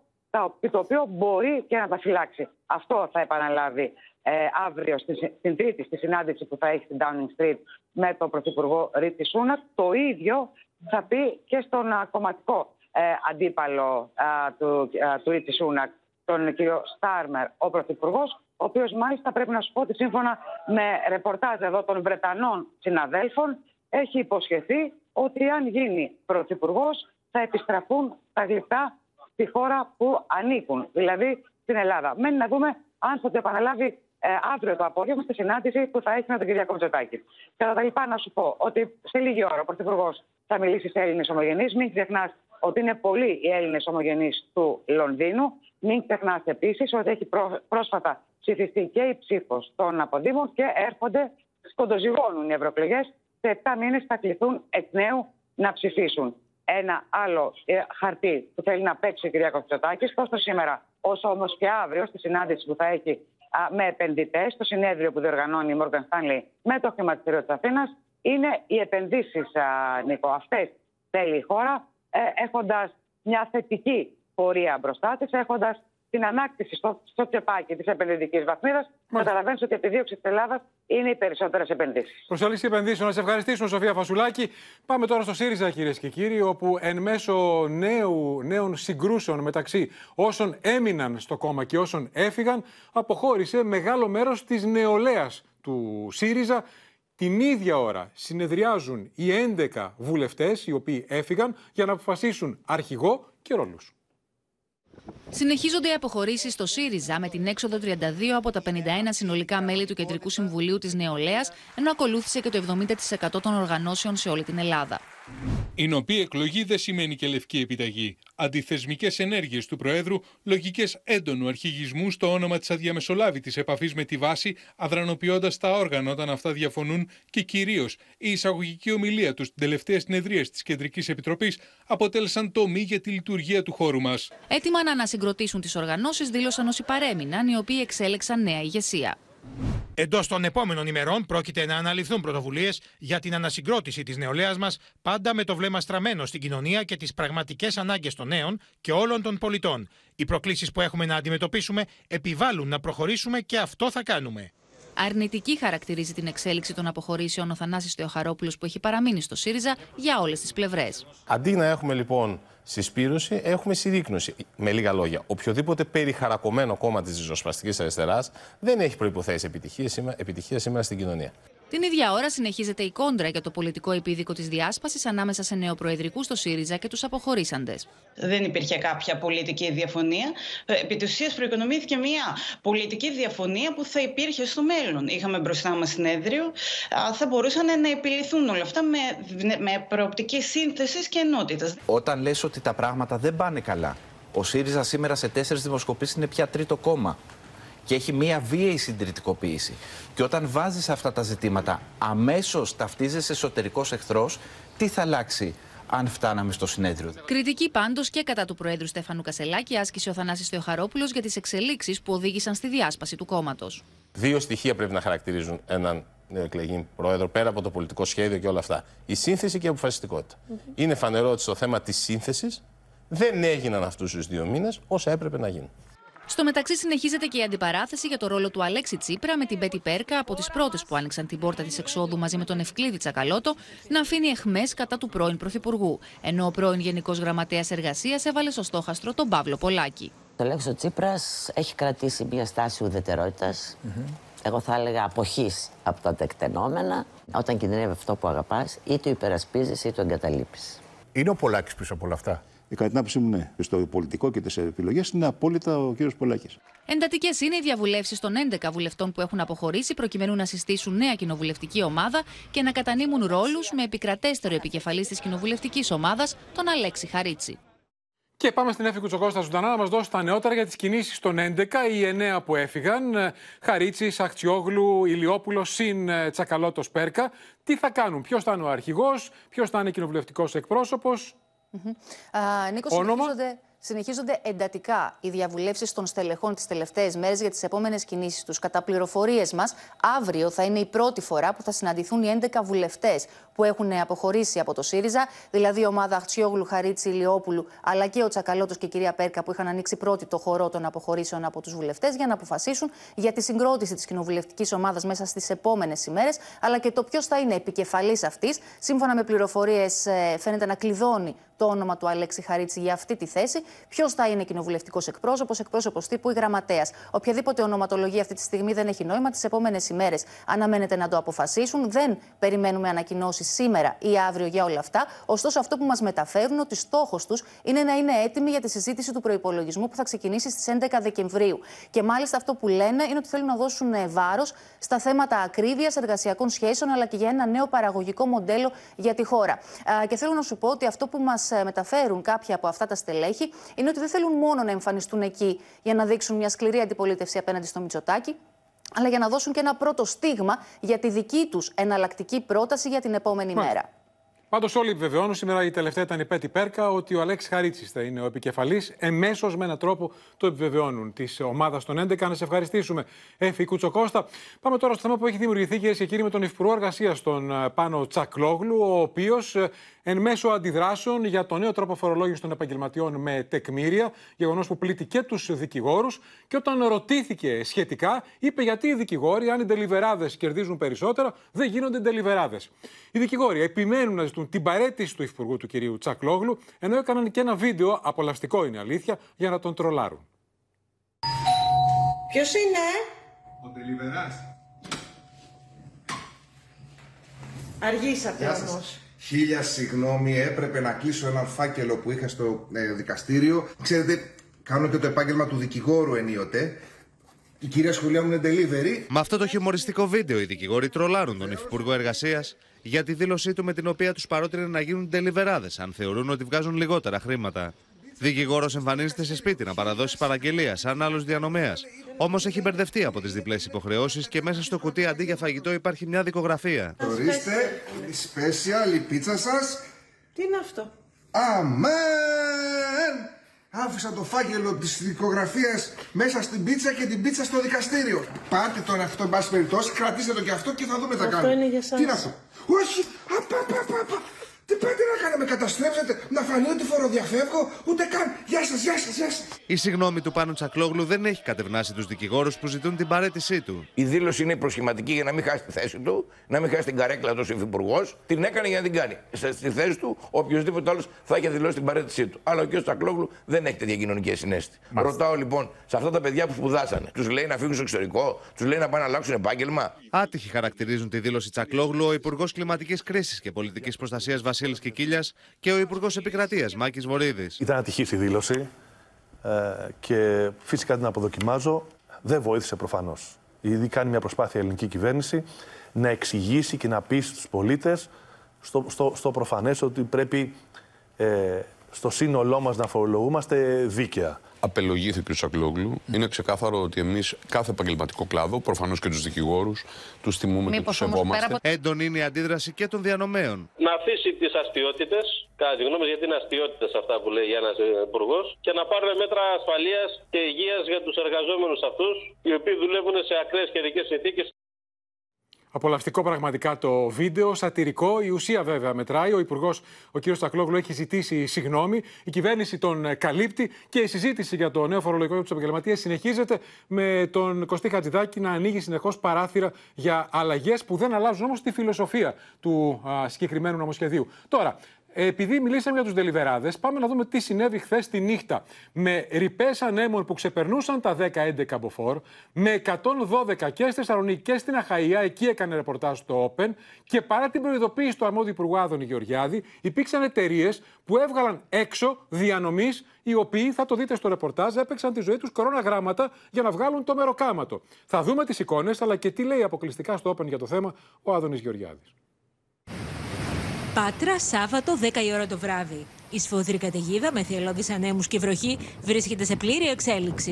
το οποίο μπορεί και να τα φυλάξει. Αυτό θα επαναλάβει ε, αύριο στη, στην Τρίτη, στη συνάντηση που θα έχει στην Downing Street με τον Πρωθυπουργό Ρίτσι Σούνακ. Το ίδιο θα πει και στον α, κομματικό ε, αντίπαλο α, του, α, του Ρίτσι Σούνακ, τον κύριο Στάρμερ, ο Πρωθυπουργός, ο οποίος μάλιστα πρέπει να σου πω ότι σύμφωνα με ρεπορτάζ εδώ των Βρετανών συναδέλφων, έχει υποσχεθεί ότι αν γίνει Πρωθυπουργός θα επιστραφούν τα γλυπτά στη χώρα που ανήκουν, δηλαδή στην Ελλάδα. Μένει να δούμε αν θα το επαναλάβει ε, αύριο το απόγευμα στη συνάντηση που θα έχει με τον Κυριακό Μητσοτάκη. Κατά τα λοιπά, να σου πω ότι σε λίγη ώρα ο Πρωθυπουργός θα μιλήσει σε Έλληνες ομογενείς. Μην ξεχνάς ότι είναι πολλοί οι Έλληνες ομογενείς του Λονδίνου. Μην ξεχνάς επίσης ότι έχει πρό- πρόσφατα ψηφιστεί και η ψήφος των αποδήμων και έρχονται, σκοντοζυγώνουν οι ευρωεκλογές. Σε 7 μήνες θα κληθούν εκ νέου να ψηφίσουν. Ένα άλλο ε, χαρτί που θέλει να παίξει ο κ. Μητσοτάκη, τόσο σήμερα; Όσο όμως και αύριο στη συνάντηση που θα έχει α, με επενδυτές, στο συνέδριο που διοργανώνει η Morgan Stanley με το χρηματιστήριο της Αθήνας, είναι οι επενδύσεις, Νίκο. Αυτές θέλει η χώρα, ε, έχοντας μια θετική πορεία μπροστά της, έχοντας την ανάκτηση στο, στο τσεπάκι της επενδυτικής βαθμίδας. Καταλαβαίνεις ότι η επιδίωξη της Ελλάδας είναι οι περισσότερες επενδύσεις. Προσέλκυση επενδύσεων. Να σε ευχαριστήσουμε, Σοφία Φασουλάκη. Πάμε τώρα στο ΣΥΡΙΖΑ, κυρίες και κύριοι, όπου εν μέσω νέου, νέων συγκρούσεων μεταξύ όσων έμειναν στο κόμμα και όσων έφυγαν, αποχώρησε μεγάλο μέρος της νεολαίας του ΣΥΡΙΖΑ. Την ίδια ώρα συνεδριάζουν οι 11 βουλευτές οι οποίοι έφυγαν για να αποφασίσουν αρχηγό και ρόλους. Συνεχίζονται οι αποχωρήσεις στο ΣΥΡΙΖΑ με την έξοδο 32 από τα 51 συνολικά μέλη του Κεντρικού Συμβουλίου της Νεολαίας, ενώ ακολούθησε και το 70% των οργανώσεων σε όλη την Ελλάδα. Η νοπή εκλογή δεν σημαίνει και λευκή επιταγή. Αντιθεσμικές ενέργειες του Προέδρου, λογικές έντονου αρχηγισμού στο όνομα της αδιαμεσολάβητης επαφής με τη βάση, αδρανοποιώντας τα όργανα όταν αυτά διαφωνούν και κυρίως η εισαγωγική ομιλία τους στην τελευταία συνεδρία της Κεντρικής Επιτροπής αποτέλεσαν τομή για τη λειτουργία του χώρου μας. Έτοιμα να ανασυγκροτήσουν τις οργανώσεις δήλωσαν όσοι παρέμειναν, οι οποίοι εξέλεξαν νέα ηγεσία. Εντός των επόμενων ημερών πρόκειται να αναλυθούν πρωτοβουλίες για την ανασυγκρότηση της νεολαίας μας, πάντα με το βλέμμα στραμμένο στην κοινωνία και τις πραγματικές ανάγκες των νέων και όλων των πολιτών. Οι προκλήσεις που έχουμε να αντιμετωπίσουμε επιβάλλουν να προχωρήσουμε και αυτό θα κάνουμε. Αρνητική χαρακτηρίζει την εξέλιξη των αποχωρήσεων ο Θανάσης Θεοχαρόπουλος που έχει παραμείνει στο ΣΥΡΙΖΑ για όλες τις πλευρές. Αντί να έχουμε λοιπόν συσπήρωση, έχουμε συρρήκνωση. Με λίγα λόγια, οποιοδήποτε περιχαρακωμένο κόμμα της ριζοσπαστικής αριστεράς δεν έχει προποθέσει επιτυχία σήμερα, επιτυχία σήμερα στην κοινωνία. Την ίδια ώρα συνεχίζεται η κόντρα για το πολιτικό επίδικο της διάσπασης ανάμεσα σε νεοπροεδρικούς στο ΣΥΡΙΖΑ και τους αποχωρήσαντες. Δεν υπήρχε κάποια πολιτική διαφωνία. Ε, επί της ουσίας, προοικονομήθηκε μια πολιτική διαφωνία που θα υπήρχε στο μέλλον. Είχαμε μπροστά μας συνέδριο. Θα μπορούσαν να επιληθούν όλα αυτά με, με προοπτική σύνθεσης και ενότητας. Όταν λες ότι τα πράγματα δεν πάνε καλά, ο ΣΥΡΙΖΑ σήμερα σε τέσσερις δημοσκοπήσεις είναι πια τρίτο κόμμα και έχει μία βίαιη συντηρητικοποίηση. Και όταν βάζεις αυτά τα ζητήματα, αμέσως ταυτίζεσαι εσωτερικός εχθρός, τι θα αλλάξει αν φτάναμε στο συνέδριο; Κριτική πάντως και κατά του Προέδρου Στέφανου Κασελάκη άσκησε ο Θανάσης Θεοχαρόπουλος για τις εξελίξεις που οδήγησαν στη διάσπαση του κόμματος. Δύο στοιχεία πρέπει να χαρακτηρίζουν έναν νεοεκλεγή πρόεδρο πέρα από το πολιτικό σχέδιο και όλα αυτά. Η σύνθεση και η αποφασιστικότητα. Είναι φανερό ότι στο θέμα της σύνθεσης δεν έγιναν αυτούς τους δύο μήνες όσα έπρεπε να γίνουν. Στο μεταξύ, συνεχίζεται και η αντιπαράθεση για το ρόλο του Αλέξη Τσίπρα με την Πέτη Πέρκα από τις πρώτες που άνοιξαν την πόρτα της εξόδου μαζί με τον Ευκλήδη Τσακαλώτο να αφήνει εχμές κατά του πρώην Πρωθυπουργού. Ενώ ο πρώην Γενικός Γραμματέας Εργασίας έβαλε στο στόχαστρο τον Παύλο Πολάκη. Το Αλέξο Τσίπρας έχει κρατήσει μια στάση ουδετερότητας. Εγώ θα έλεγα αποχής από τα τεκτενόμενα. Όταν κινδυνεύει αυτό που αγαπάς, είτε το υπερασπίζεις είτε το εγκαταλείπεις. Είναι ο Πολάκης πίσω από όλα αυτά; Ε, κατά την άποψή μου, ναι. Στο πολιτικό και τις επιλογές είναι απόλυτα ο κύριος Πολάκης. Εντατικές είναι οι διαβουλεύσεις των 11 βουλευτών που έχουν αποχωρήσει προκειμένου να συστήσουν νέα κοινοβουλευτική ομάδα και να κατανείμουν ρόλους με επικρατέστερο επικεφαλής της κοινοβουλευτικής ομάδας, τον Αλέξη Χαρίτσι. Και πάμε στην Έφη Κουτσοκώστα Ζουντανά να μας δώσει τα νεότερα για τις κινήσεις των 11, οι 9 που έφυγαν. Χαρίτσι, Αχτσιόγλου, Ηλιόπουλο, συν ε, Τσακαλώτος Πέρκα. Τι θα κάνουν, ποιος θα είναι ο αρχηγός, ποιος θα είναι κοινοβουλευτικός εκπρόσωπος. Mm-hmm. Νίκος, συνεχίζονται, συνεχίζονται εντατικά οι διαβουλεύσεις των στελεχών τις τελευταίες μέρες για τις επόμενες κινήσεις τους. Κατά πληροφορίες μας, αύριο θα είναι η πρώτη φορά που θα συναντηθούν οι 11 βουλευτές που έχουν αποχωρήσει από το ΣΥΡΙΖΑ, δηλαδή η ομάδα Αχτσιόγλου, Χαρίτσι, Ηλιόπουλου, αλλά και ο Τσακαλώτος και η κυρία Πέρκα που είχαν ανοίξει πρώτη το χορό των αποχωρήσεων από τους βουλευτές για να αποφασίσουν για τη συγκρότηση της κοινοβουλευτικής ομάδας μέσα στις επόμενες ημέρες, αλλά και το ποιος θα είναι επικεφαλής αυτής. Σύμφωνα με πληροφορίες, ε, φαίνεται να κλειδώνει το όνομα του Αλέξη Χαρίτση για αυτή τη θέση. Ποιος θα είναι κοινοβουλευτικός εκπρόσωπος, εκπρόσωπος τύπου ή γραμματέας. Οποιαδήποτε ονοματολογία αυτή τη στιγμή δεν έχει νόημα. Τις επόμενες ημέρες αναμένεται να το αποφασίσουν. Δεν περιμένουμε ανακοινώσεις σήμερα ή αύριο για όλα αυτά. Ωστόσο, αυτό που μας μεταφέρουν ότι στόχος τους είναι να είναι έτοιμοι για τη συζήτηση του προπολογισμού που θα ξεκινήσει στις 11 Δεκεμβρίου. Και μάλιστα αυτό που λένε είναι ότι θέλουν να δώσουν ε, βάρος στα θέματα ακρίβειας εργασιακών σχέσεων αλλά και για ένα νέο παραγωγικό μοντέλο για τη χώρα. Και θέλω να σου πω ότι αυτό που μας ε, μεταφέρουν κάποια από αυτά τα στελέχη είναι ότι δεν θέλουν μόνο να εμφανιστούν εκεί για να δείξουν μια σκληρή αντιπολίτευση απέναντι στο Μητσοτάκι, αλλά για να δώσουν και ένα πρώτο στίγμα για τη δική τους εναλλακτική πρόταση για την επόμενη μέρα. Πάντως, όλοι επιβεβαιώνουν, σήμερα η τελευταία ήταν η Πέτη Πέρκα, ότι ο Αλέξης Χαρίτσης θα είναι ο επικεφαλής. Εμέσως με έναν τρόπο το επιβεβαιώνουν της ομάδας των 11. Να σε ευχαριστήσουμε, Έφη Κουτσοκώστα. Πάμε τώρα στο θέμα που έχει δημιουργηθεί, κυρίες και κύριοι, με τον Υφυπουργό Εργασίας, τον ε, Πάνο Τσακλόγλου, ο οποίος ε, εν μέσω αντιδράσεων για το νέο τρόπο φορολόγησης των επαγγελματιών με τεκμήρια, γεγονός που πλήττει και τους δικηγόρους. Και όταν ρωτήθηκε σχετικά, είπε γιατί οι δικηγόροι, αν οι ντελιβεράδες κερδίζουν περισσότερα, δεν γίνονται ντελιβεράδες. Οι δικηγόροι επιμένουν να ζητούν την παρέτηση του Υφυπουργού του κυρίου Τσακλόγλου, ενώ έκαναν και ένα βίντεο, απολαστικό είναι αλήθεια, για να τον τρολάρουν. Ποιος είναι, Ο Ντελιβεράς. Αργήσατε όμως. Χίλια συγγνώμη, έπρεπε να κλείσω έναν φάκελο που είχα στο ε, δικαστήριο. Ξέρετε, κάνω και το επάγγελμα του δικηγόρου ενίοτε. Η κυρία σχολεία μου είναι delivery. Με αυτό το χιουμοριστικό βίντεο, οι δικηγόροι τρολάρουν τον Υφυπουργό Εργασίας για τη δήλωσή του με την οποία τους παρότρινε να γίνουν τελιβεράδε, αν θεωρούν ότι βγάζουν λιγότερα χρήματα. Δικηγόρος εμφανίζεται σε σπίτι να παραδώσει παραγγελία σαν άλλος διανομέας. Όμως έχει μπερδευτεί από τις διπλές υποχρεώσεις και μέσα στο κουτί αντί για φαγητό υπάρχει μια δικογραφία. Ορίστε, η special, η πίτσα σας. Τι είναι αυτό; Αμέν! Άφησα το φάκελο της δικογραφίας μέσα στην πίτσα και την πίτσα στο δικαστήριο. Πάτε τώρα αυτό, εν πάση περιπτώσει, κρατήστε το και αυτό και θα δούμε τα κάνουμε. Αυτό είναι για σας. Τι είναι αυτό. Όχι! Απα, απα, απα, απα. Τι πάτε να κάνετε, με καταστρέψετε, να φανεί ότι φοροδιαφεύγω, ούτε καν. Γεια σας, γεια σας, γεια σας. Η συγγνώμη του Πάνου Τσακλόγλου δεν έχει κατευνάσει τους δικηγόρους που ζητούν την παρέτησή του. Η δήλωση είναι προσχηματική για να μην χάσει τη θέση του, να μην χάσει την καρέκλα του υφυπουργός. Την έκανε για να την κάνει. Στη θέση του, οποιοδήποτε άλλος θα έχει δηλώσει την παρέτησή του. Αλλά ο κ. Τσακλόγλου δεν έχει τέτοια κοινωνική συνέστη. Ρωτάω λοιπόν σε αυτά τα παιδιά που σπουδάσανε, τους λέει να φύγουν στο εξωτερικό, τους λέει να πάνε να αλλάξουν επάγγελμα; Άτυχοι χαρακτηρίζουν τη δήλωση Τσακλόγλου ο Υπουργός Κλιματικής Κρίσης και Πολιτικής Προστασίας Βασίλη Κικίλιας και ο Υπουργός Επικρατείας Μάκης Βορύδης. Ήταν ατυχή η δήλωση ε, και φυσικά την αποδοκιμάζω. Δεν βοήθησε προφανώς. Ήδη κάνει μια προσπάθεια η ελληνική κυβέρνηση να εξηγήσει και να πείσει τους πολίτες στο, στο, στο προφανές ότι πρέπει ε, στο σύνολό μας να φορολογούμαστε δίκαια απελογήθηκε ο Σακλόγλου. Mm. Είναι ξεκάθαρο ότι εμείς κάθε επαγγελματικό κλάδο, προφανώς και τους δικηγόρους, τους τιμούμε Μήπως και του σεβόμαστε. Από... Έντονη είναι η αντίδραση και των διανομέων. Να αφήσει τις αστείωτητες, κατά τη γνώμη γιατί είναι αστείωτητες αυτά που λέει ένα υπουργός, και να πάρουν μέτρα ασφαλείας και υγείας για τους εργαζόμενους αυτούς, οι οποίοι δουλεύουν σε ακραίες καιρικές συνθήκες. Απολαυστικό πραγματικά το βίντεο, σατυρικό. Η ουσία βέβαια μετράει. Ο Υπουργός, ο κ. Στακλόγλου, έχει ζητήσει συγγνώμη. Η κυβέρνηση τον ε, καλύπτει και η συζήτηση για το νέο φορολογικό για του επαγγελματίε συνεχίζεται με τον Κωστή Χατζηδάκη να ανοίγει συνεχώς παράθυρα για αλλαγές που δεν αλλάζουν όμως τη φιλοσοφία του α, συγκεκριμένου νομοσχεδίου. Τώρα, επειδή μιλήσαμε για τους Δελιβεράδε, πάμε να δούμε τι συνέβη χθες τη νύχτα. Με ρηπές ανέμων που ξεπερνούσαν τα 10-11 μποφόρ, με 112 και στη Θεσσαλονίκη και στην Αχαία, εκεί έκανε ρεπορτάζ το Open, και παρά την προειδοποίηση του αρμόδιου υπουργού Άδωνη Γεωργιάδη, υπήρξαν εταιρείες που έβγαλαν έξω διανομής, οι οποίοι, θα το δείτε στο ρεπορτάζ, έπαιξαν τη ζωή τους κορώνα γράμματα για να βγάλουν το μεροκάματο. Θα δούμε τις εικόνες, αλλά και τι λέει αποκλειστικά στο Open για το θέμα ο Άδωνης Γεωργιάδης. Πάτρα, Σάββατο, 10 η ώρα το βράδυ. Η σφοδρή καταιγίδα με θελώδεις ανέμους και βροχή βρίσκεται σε πλήρη εξέλιξη.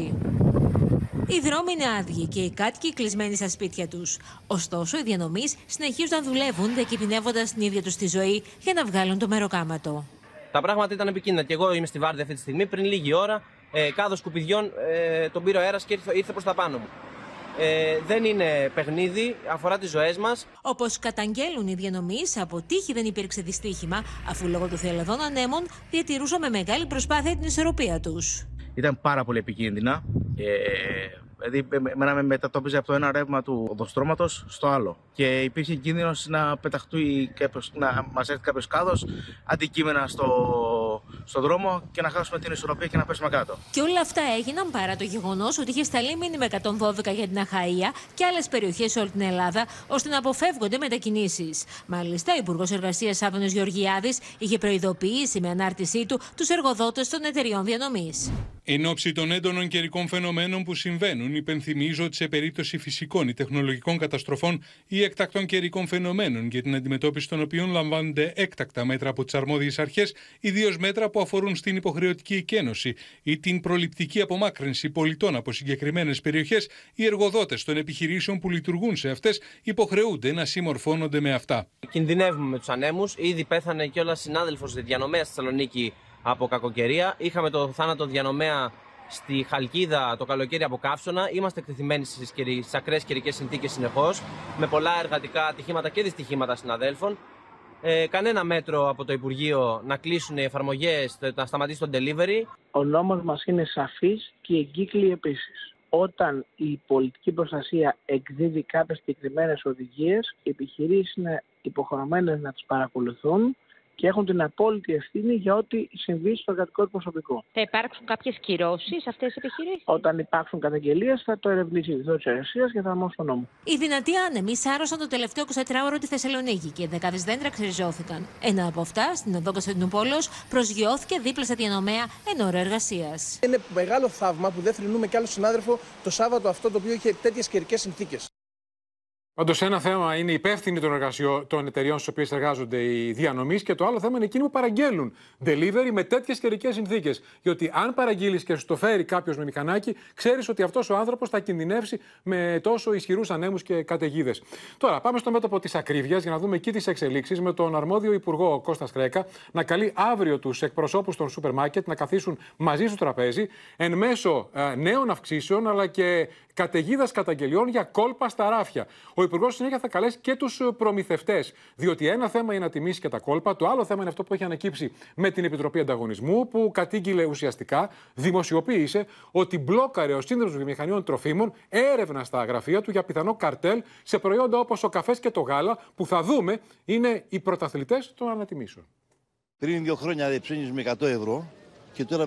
Οι δρόμοι είναι άδειοι και οι κάτοικοι κλεισμένοι στα σπίτια τους. Ωστόσο, οι διανομής συνεχίζουν να δουλεύουν, διακινδυνεύοντα την ίδια τους τη ζωή για να βγάλουν το μεροκάματο. Τα πράγματα ήταν επικίνδυνα και εγώ είμαι στη Βάρδια αυτή τη στιγμή. Πριν λίγη ώρα, ε, κάδος σκουπιδιών ε, τον πήρε ο αέρας και ήρθε, ήρθε προς τα πάνω μου ε, δεν είναι παιχνίδι, αφορά τις ζωές μας. Όπως καταγγέλουν οι διανομής, από τύχη δεν υπήρξε δυστύχημα, αφού λόγω του θελαδών ανέμων διατηρούσαν με μεγάλη προσπάθεια την ισορροπία τους. Ήταν πάρα πολύ επικίνδυνα. Ε, Δηλαδή, εμένα με μετατόπιζε από το ένα ρεύμα του οδοστρώματος στο άλλο. Και υπήρχε κίνδυνος να πεταχτεί κάποιος, να μας έρθει κάποιος κάδος αντικείμενα στο, στο δρόμο και να χάσουμε την ισορροπία και να πέσουμε κάτω. Και όλα αυτά έγιναν παρά το γεγονός ότι είχε σταλεί μήνυμα 112 για την Αχαία και άλλες περιοχές σε όλη την Ελλάδα, ώστε να αποφεύγονται μετακινήσεις. Μάλιστα, ο Υπουργός Εργασίας Άδωνο Γεωργιάδης είχε προειδοποιήσει με ανάρτησή του τους εργοδότες των εταιριών διανομής. Εν ώψη των έντονων καιρικών φαινομένων που συμβαίνουν, υπενθυμίζω ότι σε περίπτωση φυσικών ή τεχνολογικών καταστροφών ή εκτακτών καιρικών φαινομένων, για την αντιμετώπιση των οποίων λαμβάνονται έκτακτα μέτρα από τις αρμόδιες αρχές, ιδίως μέτρα που αφορούν στην υποχρεωτική εκένωση ή την προληπτική απομάκρυνση πολιτών από συγκεκριμένες περιοχές, οι εργοδότες των επιχειρήσεων που λειτουργούν σε αυτές υποχρεούνται να συμμορφώνονται με αυτά. Κινδυνεύουμε με τους ανέμους. Ήδη πέθανε κιόλας συνάδελφος διανομέα στη Θεσσαλονίκη από κακοκαιρία. Είχαμε το θάνατο διανομέα στη Χαλκίδα το καλοκαίρι από καύσωνα. Είμαστε εκτεθειμένοι στις ακραίες καιρικές συνθήκες συνεχώς, με πολλά εργατικά ατυχήματα και δυστυχήματα συναδέλφων. Ε, κανένα μέτρο από το Υπουργείο να κλείσουν οι εφαρμογές, να σταματήσει το delivery. Ο νόμος μας είναι σαφής και εγκύκλει επίσης. Όταν η πολιτική προστασία εκδίδει κάποιες συγκεκριμένες οδηγίες, οι επιχειρήσεις είναι υποχρεωμένες να τις παρακολουθούν και έχουν την απόλυτη ευθύνη για ό,τι συμβεί στο εργατικό προσωπικό. Θα υπάρξουν κάποιες κυρώσεις σε αυτές τις επιχειρήσεις; Όταν υπάρξουν καταγγελίες, θα το ερευνήσει η Διευθύνση Εργασία για θα τον νόμο. Οι δυνατοί άνεμοι σάρωσαν το τελευταίο 24ωρο τη Θεσσαλονίκη και δεκάδες δέντρα ξεριζώθηκαν. Ένα από αυτά, στην οδό Κωνσταντινούπολο, προσγειώθηκε δίπλα σε διανομέα εν ώρα εργασίας. Είναι μεγάλο θαύμα που δεν θρυνούμε κι άλλο συνάδελφο το Σάββατο αυτό το οποίο είχε τέτοιες καιρικές συνθήκες. Πάντως, ένα θέμα είναι η υπεύθυνοι των, εργασιο... των εταιριών στις οποίες εργάζονται οι διανομής και το άλλο θέμα είναι εκείνοι που παραγγέλνουν delivery με τέτοιες καιρικές συνθήκες. Γιατί αν παραγγείλεις και σου το φέρει κάποιος με μηχανάκι, ξέρεις ότι αυτός ο άνθρωπος θα κινδυνεύσει με τόσο ισχυρούς ανέμους και καταιγίδες. Τώρα, πάμε στο μέτωπο της ακρίβειας για να δούμε εκεί τις εξελίξεις με τον αρμόδιο υπουργό Κώστας Κρέκα να καλεί αύριο τους εκπροσώπους των σούπερ μάρκετ να καθίσουν μαζί στο τραπέζι εν μέσω ε, νέων αυξήσεων αλλά και καταιγίδας καταγγελιών για κόλπα στα ράφια. Ο Υπουργός συνέχεια θα καλέσει και τους προμηθευτές. Διότι ένα θέμα είναι να τιμήσει και τα κόλπα, το άλλο θέμα είναι αυτό που έχει ανακύψει με την Επιτροπή Ανταγωνισμού, που κατήγγειλε ουσιαστικά, δημοσιοποίησε ότι μπλόκαρε ο Σύνδεσμος Βιομηχανιών Τροφίμων έρευνα στα γραφεία του για πιθανό καρτέλ σε προϊόντα όπως ο καφές και το γάλα, που θα δούμε είναι οι πρωταθλητές των ανατιμήσεων. Πριν δύο χρόνια ψήνει 100 ευρώ και τώρα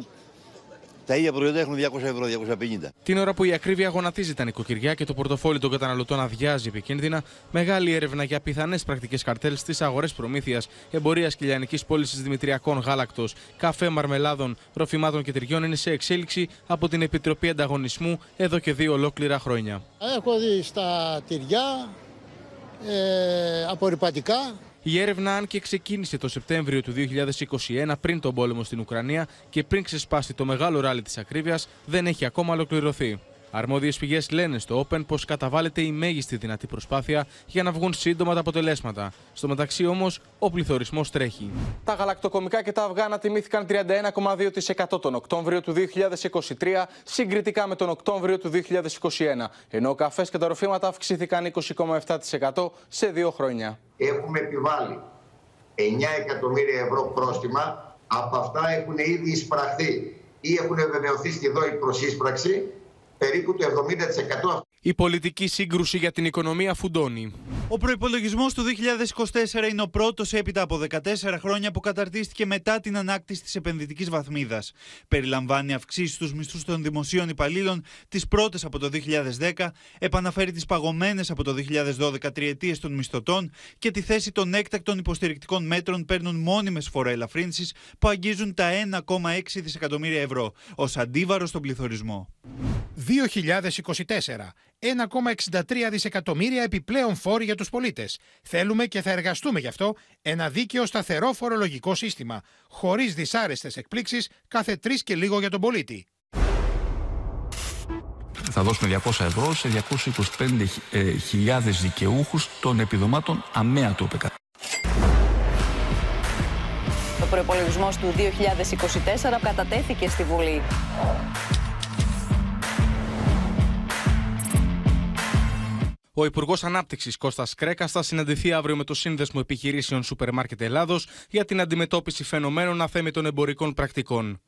τα ίδια προϊόντα έχουν 200 ευρώ, 250. Την ώρα που η ακρίβεια γονατίζει τα νοικοκυριά και το πορτοφόλι των καταναλωτών αδειάζει επικίνδυνα, μεγάλη έρευνα για πιθανές πρακτικές καρτέλς στις αγορές προμήθειας, εμπορίας και λιανικής πώλησης δημητριακών γάλακτος, καφέ μαρμελάδων, ροφημάτων και τυριών είναι σε εξέλιξη από την Επιτροπή Ανταγωνισμού εδώ και δύο ολόκληρα χρόνια. Έχω δει στα τυριά, ε, απορριπαντικά, η έρευνα, αν και ξεκίνησε το Σεπτέμβριο του 2021 πριν τον πόλεμο στην Ουκρανία και πριν ξεσπάσει το μεγάλο ράλι της ακρίβειας, δεν έχει ακόμα ολοκληρωθεί. Αρμόδιες πηγές λένε στο Open πως καταβάλλεται η μέγιστη δυνατή προσπάθεια για να βγουν σύντομα τα αποτελέσματα. Στο μεταξύ όμως, ο πληθωρισμός τρέχει. Τα γαλακτοκομικά και τα αυγά ανατιμήθηκαν 31,2% τον Οκτώβριο του 2023 συγκριτικά με τον Οκτώβριο του 2021, ενώ ο καφές και τα ροφήματα αυξήθηκαν 20,7% σε δύο χρόνια. Έχουμε επιβάλει 9 εκατομμύρια ευρώ πρόστιμα. Από αυτά έχουν ήδη εισπραχθεί ή έχουν βεβαιωθεί στη ΔΟΗ προς ίσπραξη περίπου το 70%. Η πολιτική σύγκρουση για την οικονομία φουντώνει. Ο προπολογισμό του 2024 είναι ο πρώτος έπειτα από 14 χρόνια που καταρτίστηκε μετά την ανάκτηση της επενδυτικής βαθμίδας. Περιλαμβάνει αυξήσεις στους μισθούς των δημοσίων υπαλλήλων, τις πρώτες από το 2010, επαναφέρει τις παγωμένες από το 2012 τριετίες των μισθωτών και τη θέση των έκτακτων υποστηρικτικών μέτρων παίρνουν μόνιμες φοροελαφρύνσεις που αγγίζουν τα 1,6 δισεκατομμύρια ευρώ ως αντίβαρο στον πληθωρισμό. 2024. 1,63 δισεκατομμύρια επιπλέον φόροι για τους πολίτες. Θέλουμε και θα εργαστούμε γι' αυτό ένα δίκαιο σταθερό φορολογικό σύστημα, χωρίς δυσάρεστες εκπλήξεις κάθε τρεις και λίγο για τον πολίτη. Θα δώσουμε 200 ευρώ σε 225.000 δικαιούχους των επιδομάτων ΑΜΕΑ του ΟΠΕΚΑ. Ο προπολογισμό του 2024 κατατέθηκε στη Βουλή. Ο Υπουργός Ανάπτυξης Κώστας Κρέκας θα συναντηθεί αύριο με το Σύνδεσμο Επιχειρήσεων Σούπερ Μάρκετ Ελλάδος για την αντιμετώπιση φαινομένων αθέμητων εμπορικών πρακτικών.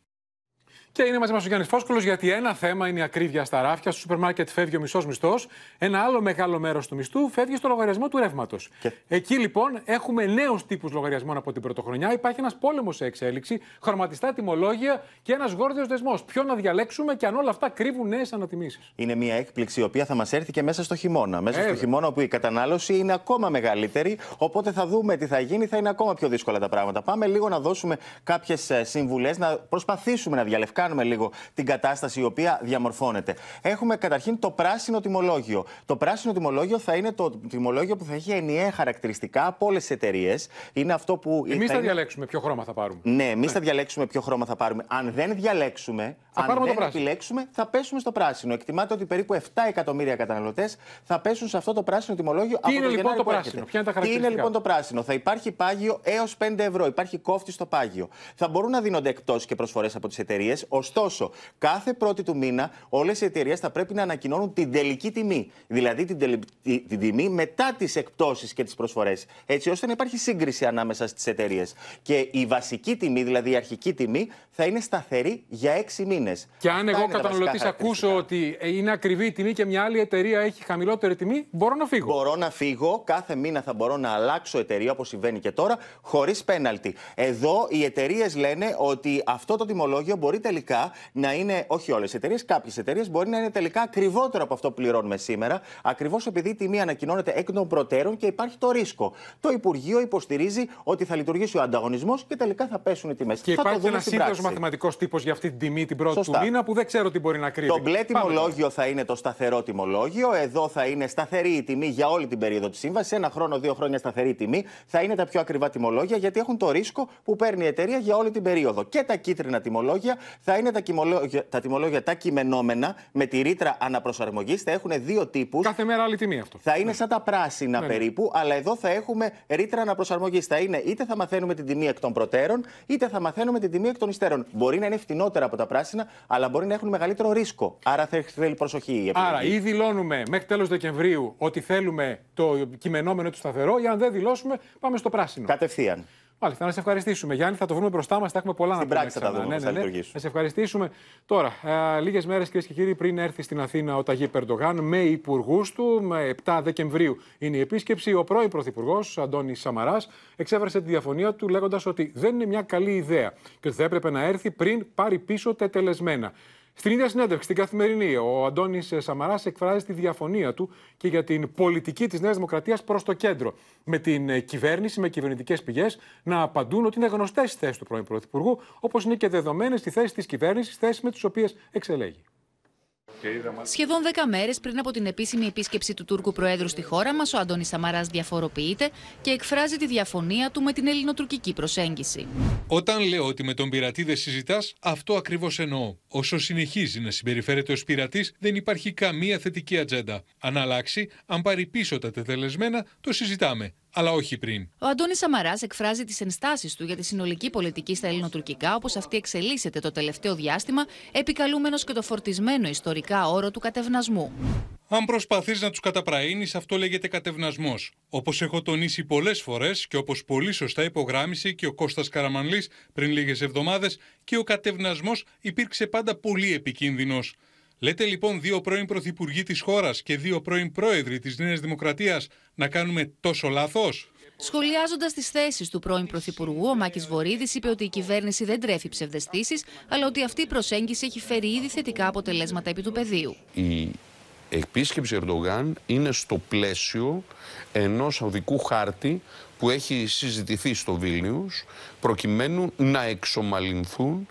Και είναι μαζί μας ο Γιάννης Φόσκολο, γιατί ένα θέμα είναι η ακρίβεια στα ράφια. Στο σούπερ μάρκετ φεύγει ο μισός μισθός. Ένα άλλο μεγάλο μέρος του μισθού φεύγει στο λογαριασμό του ρεύματος. Εκεί λοιπόν έχουμε νέους τύπους λογαριασμών από την πρωτοχρονιά. Υπάρχει ένας πόλεμος σε εξέλιξη, χρωματιστά τιμολόγια και ένας γόρδιος δεσμός. Ποιο να διαλέξουμε και αν όλα αυτά κρύβουν νέες ανατιμήσεις. Είναι μια έκπληξη η οποία θα μας έρθει και μέσα στο χειμώνα. Μέσα στο χειμώνα όπου η κατανάλωση είναι ακόμα μεγαλύτερη. Οπότε θα δούμε τι θα γίνει, θα είναι ακόμα πιο δύσκολα τα πράγματα. Πάμε λίγο να δώσουμε κάποιες συμβουλές, να προσπαθήσουμε να διαλευκάνουμε κάνουμε λίγο την κατάσταση η οποία διαμορφώνεται. Έχουμε καταρχήν το πράσινο τιμολόγιο. Το πράσινο τιμολόγιο θα είναι το τιμολόγιο που θα έχει ενιαία χαρακτηριστικά από όλες τις εταιρείες. Είναι αυτό που. Εμείς θα, διαλέξουμε ποιο χρώμα θα πάρουμε. Ναι, εμείς ναι. θα διαλέξουμε ποιο χρώμα θα πάρουμε. Αν δεν διαλέξουμε, θα αν δεν επιλέξουμε, θα πέσουμε στο πράσινο. Εκτιμάται ότι περίπου 7 εκατομμύρια καταναλωτές θα πέσουν σε αυτό το πράσινο τιμολόγιο Τι από είναι το λοιπόν το πράσινο, ποια είναι τα Τι είναι λοιπόν το πράσινο; Θα υπάρχει πάγιο έως 5 ευρώ. Υπάρχει κόφτη στο πάγιο. Θα μπορούν να δίνονται εκτός και προσφορές από τις εταιρείες. Ωστόσο, κάθε πρώτη του μήνα όλες οι εταιρείες θα πρέπει να ανακοινώνουν την τελική τιμή. Δηλαδή την, τελ... την τιμή μετά τις εκπτώσεις και τις προσφορές. Έτσι ώστε να υπάρχει σύγκριση ανάμεσα στις εταιρείες. Και η βασική τιμή, δηλαδή η αρχική τιμή, θα είναι σταθερή για 6 μήνες. Και αν εγώ καταναλωτή ακούσω ότι είναι ακριβή η τιμή και μια άλλη εταιρεία έχει χαμηλότερη τιμή, μπορώ να φύγω. Μπορώ να φύγω. Κάθε μήνα θα μπορώ να αλλάξω εταιρεία όπως συμβαίνει και τώρα, χωρίς πέναλτι. Εδώ οι εταιρείες λένε ότι αυτό το τιμολόγιο μπορεί τελικά να είναι, όχι όλες οι εταιρείες, κάποιες εταιρείες μπορεί να είναι τελικά ακριβότερο από αυτό που πληρώνουμε σήμερα, ακριβώς επειδή η τιμή ανακοινώνεται εκ των προτέρων και υπάρχει το ρίσκο. Το Υπουργείο υποστηρίζει ότι θα λειτουργήσει ο ανταγωνισμός και τελικά θα πέσουν οι τιμές. Και θα υπάρχει ένας σύντομο μαθηματικός τύπος για αυτή την τιμή την πρώτη Σωστά. του μήνα που δεν ξέρω τι μπορεί να κρύβει. Το μπλε τιμολόγιο θα είναι το σταθερό τιμολόγιο. Εδώ θα είναι σταθερή η τιμή για όλη την περίοδο της σύμβασης. Ένα χρόνο, δύο χρόνια σταθερή τιμή. Θα είναι τα πιο ακριβά τιμολόγια γιατί έχουν το ρίσκο που παίρνει η εταιρεία για όλη την περίοδο. Και τα κίτρινα τιμολόγια θα θα είναι τα, τιμολόγια, τα τιμολόγια τα κειμενόμενα με τη ρήτρα αναπροσαρμογής. Θα έχουν δύο τύπους. Κάθε μέρα άλλη τιμή αυτό. Θα είναι ναι. σαν τα πράσινα ναι, ναι. περίπου, αλλά εδώ θα έχουμε ρήτρα αναπροσαρμογής. Θα είναι είτε θα μαθαίνουμε την τιμή εκ των προτέρων, είτε θα μαθαίνουμε την τιμή εκ των υστέρων. Μπορεί να είναι φτηνότερα από τα πράσινα, αλλά μπορεί να έχουν μεγαλύτερο ρίσκο. Άρα θα θέλει προσοχή η Άρα ή δηλώνουμε μέχρι τέλος Δεκεμβρίου ότι θέλουμε το κειμενόμενο του σταθερό, ή αν δεν δηλώσουμε, πάμε στο πράσινο. Κατευθείαν. Μάλιστα, να σε ευχαριστήσουμε. Γιάννη, θα το βρούμε μπροστά μας. Θα έχουμε πολλά στην να πούμε. Στην πράξη θα δούμε. Ναι, ναι, ναι. Να σε ευχαριστήσουμε. Τώρα, ε, λίγες μέρες, κυρίες και κύριοι, πριν έρθει στην Αθήνα ο Ταγί Περντογάν με υπουργούς του, με 7 Δεκεμβρίου είναι η επίσκεψη. Ο πρώην Πρωθυπουργός, Αντώνη Σαμαράς, εξέφρασε τη διαφωνία του λέγοντας ότι δεν είναι μια καλή ιδέα και ότι θα έπρεπε να έρθει πριν πάρει πίσω τετελεσμένα. Στην ίδια συνέντευξη, στην καθημερινή, ο Αντώνης Σαμαράς εκφράζει τη διαφωνία του και για την πολιτική της Νέας Δημοκρατίας προς το κέντρο. Με την κυβέρνηση, με κυβερνητικές πηγές να απαντούν ότι είναι γνωστές οι θέσεις του πρώην Πρωθυπουργού, όπως είναι και δεδομένες στη θέση της κυβέρνησης, θέσεις με τις οποίες εξελέγει. Σχεδόν 10 μέρες πριν από την επίσημη επίσκεψη του Τούρκου Προέδρου στη χώρα μας, ο Αντώνης Σαμαράς διαφοροποιείται και εκφράζει τη διαφωνία του με την ελληνοτουρκική προσέγγιση. Όταν λέω ότι με τον πειρατή δεν συζητάς, αυτό ακριβώς εννοώ. Όσο συνεχίζει να συμπεριφέρεται ως πειρατής, δεν υπάρχει καμία θετική ατζέντα. Αν αλλάξει, αν πάρει πίσω τα τετελεσμένα, το συζητάμε αλλά όχι πριν. Ο Αντώνης Σαμαράς εκφράζει τις ενστάσεις του για τη συνολική πολιτική στα ελληνοτουρκικά, όπως αυτή εξελίσσεται το τελευταίο διάστημα, επικαλούμενος και το φορτισμένο ιστορικά όρο του κατευνασμού. Αν προσπαθείς να τους καταπραίνεις, αυτό λέγεται κατευνασμός. Όπως έχω τονίσει πολλές φορές και όπως πολύ σωστά υπογράμμισε και ο Κώστας Καραμανλής πριν λίγες εβδομάδες, και ο κατευνασμός υπήρξε πάντα πολύ επικίνδυνος. Λέτε λοιπόν δύο πρώην πρωθυπουργοί της χώρας και δύο πρώην πρόεδροι της Νέας Δημοκρατίας να κάνουμε τόσο λάθος; Σχολιάζοντας τις θέσεις του πρώην Πρωθυπουργού, ο Μάκης Βορύδης είπε ότι η κυβέρνηση δεν τρέφει ψευδεστήσεις, αλλά ότι αυτή η προσέγγιση έχει φέρει ήδη θετικά αποτελέσματα επί του πεδίου. Η επίσκεψη Ερντογάν είναι στο πλαίσιο ενός οδικού χάρτη που έχει συζητηθεί στο Βίλνιους προκειμένου να εξομαλυνθούν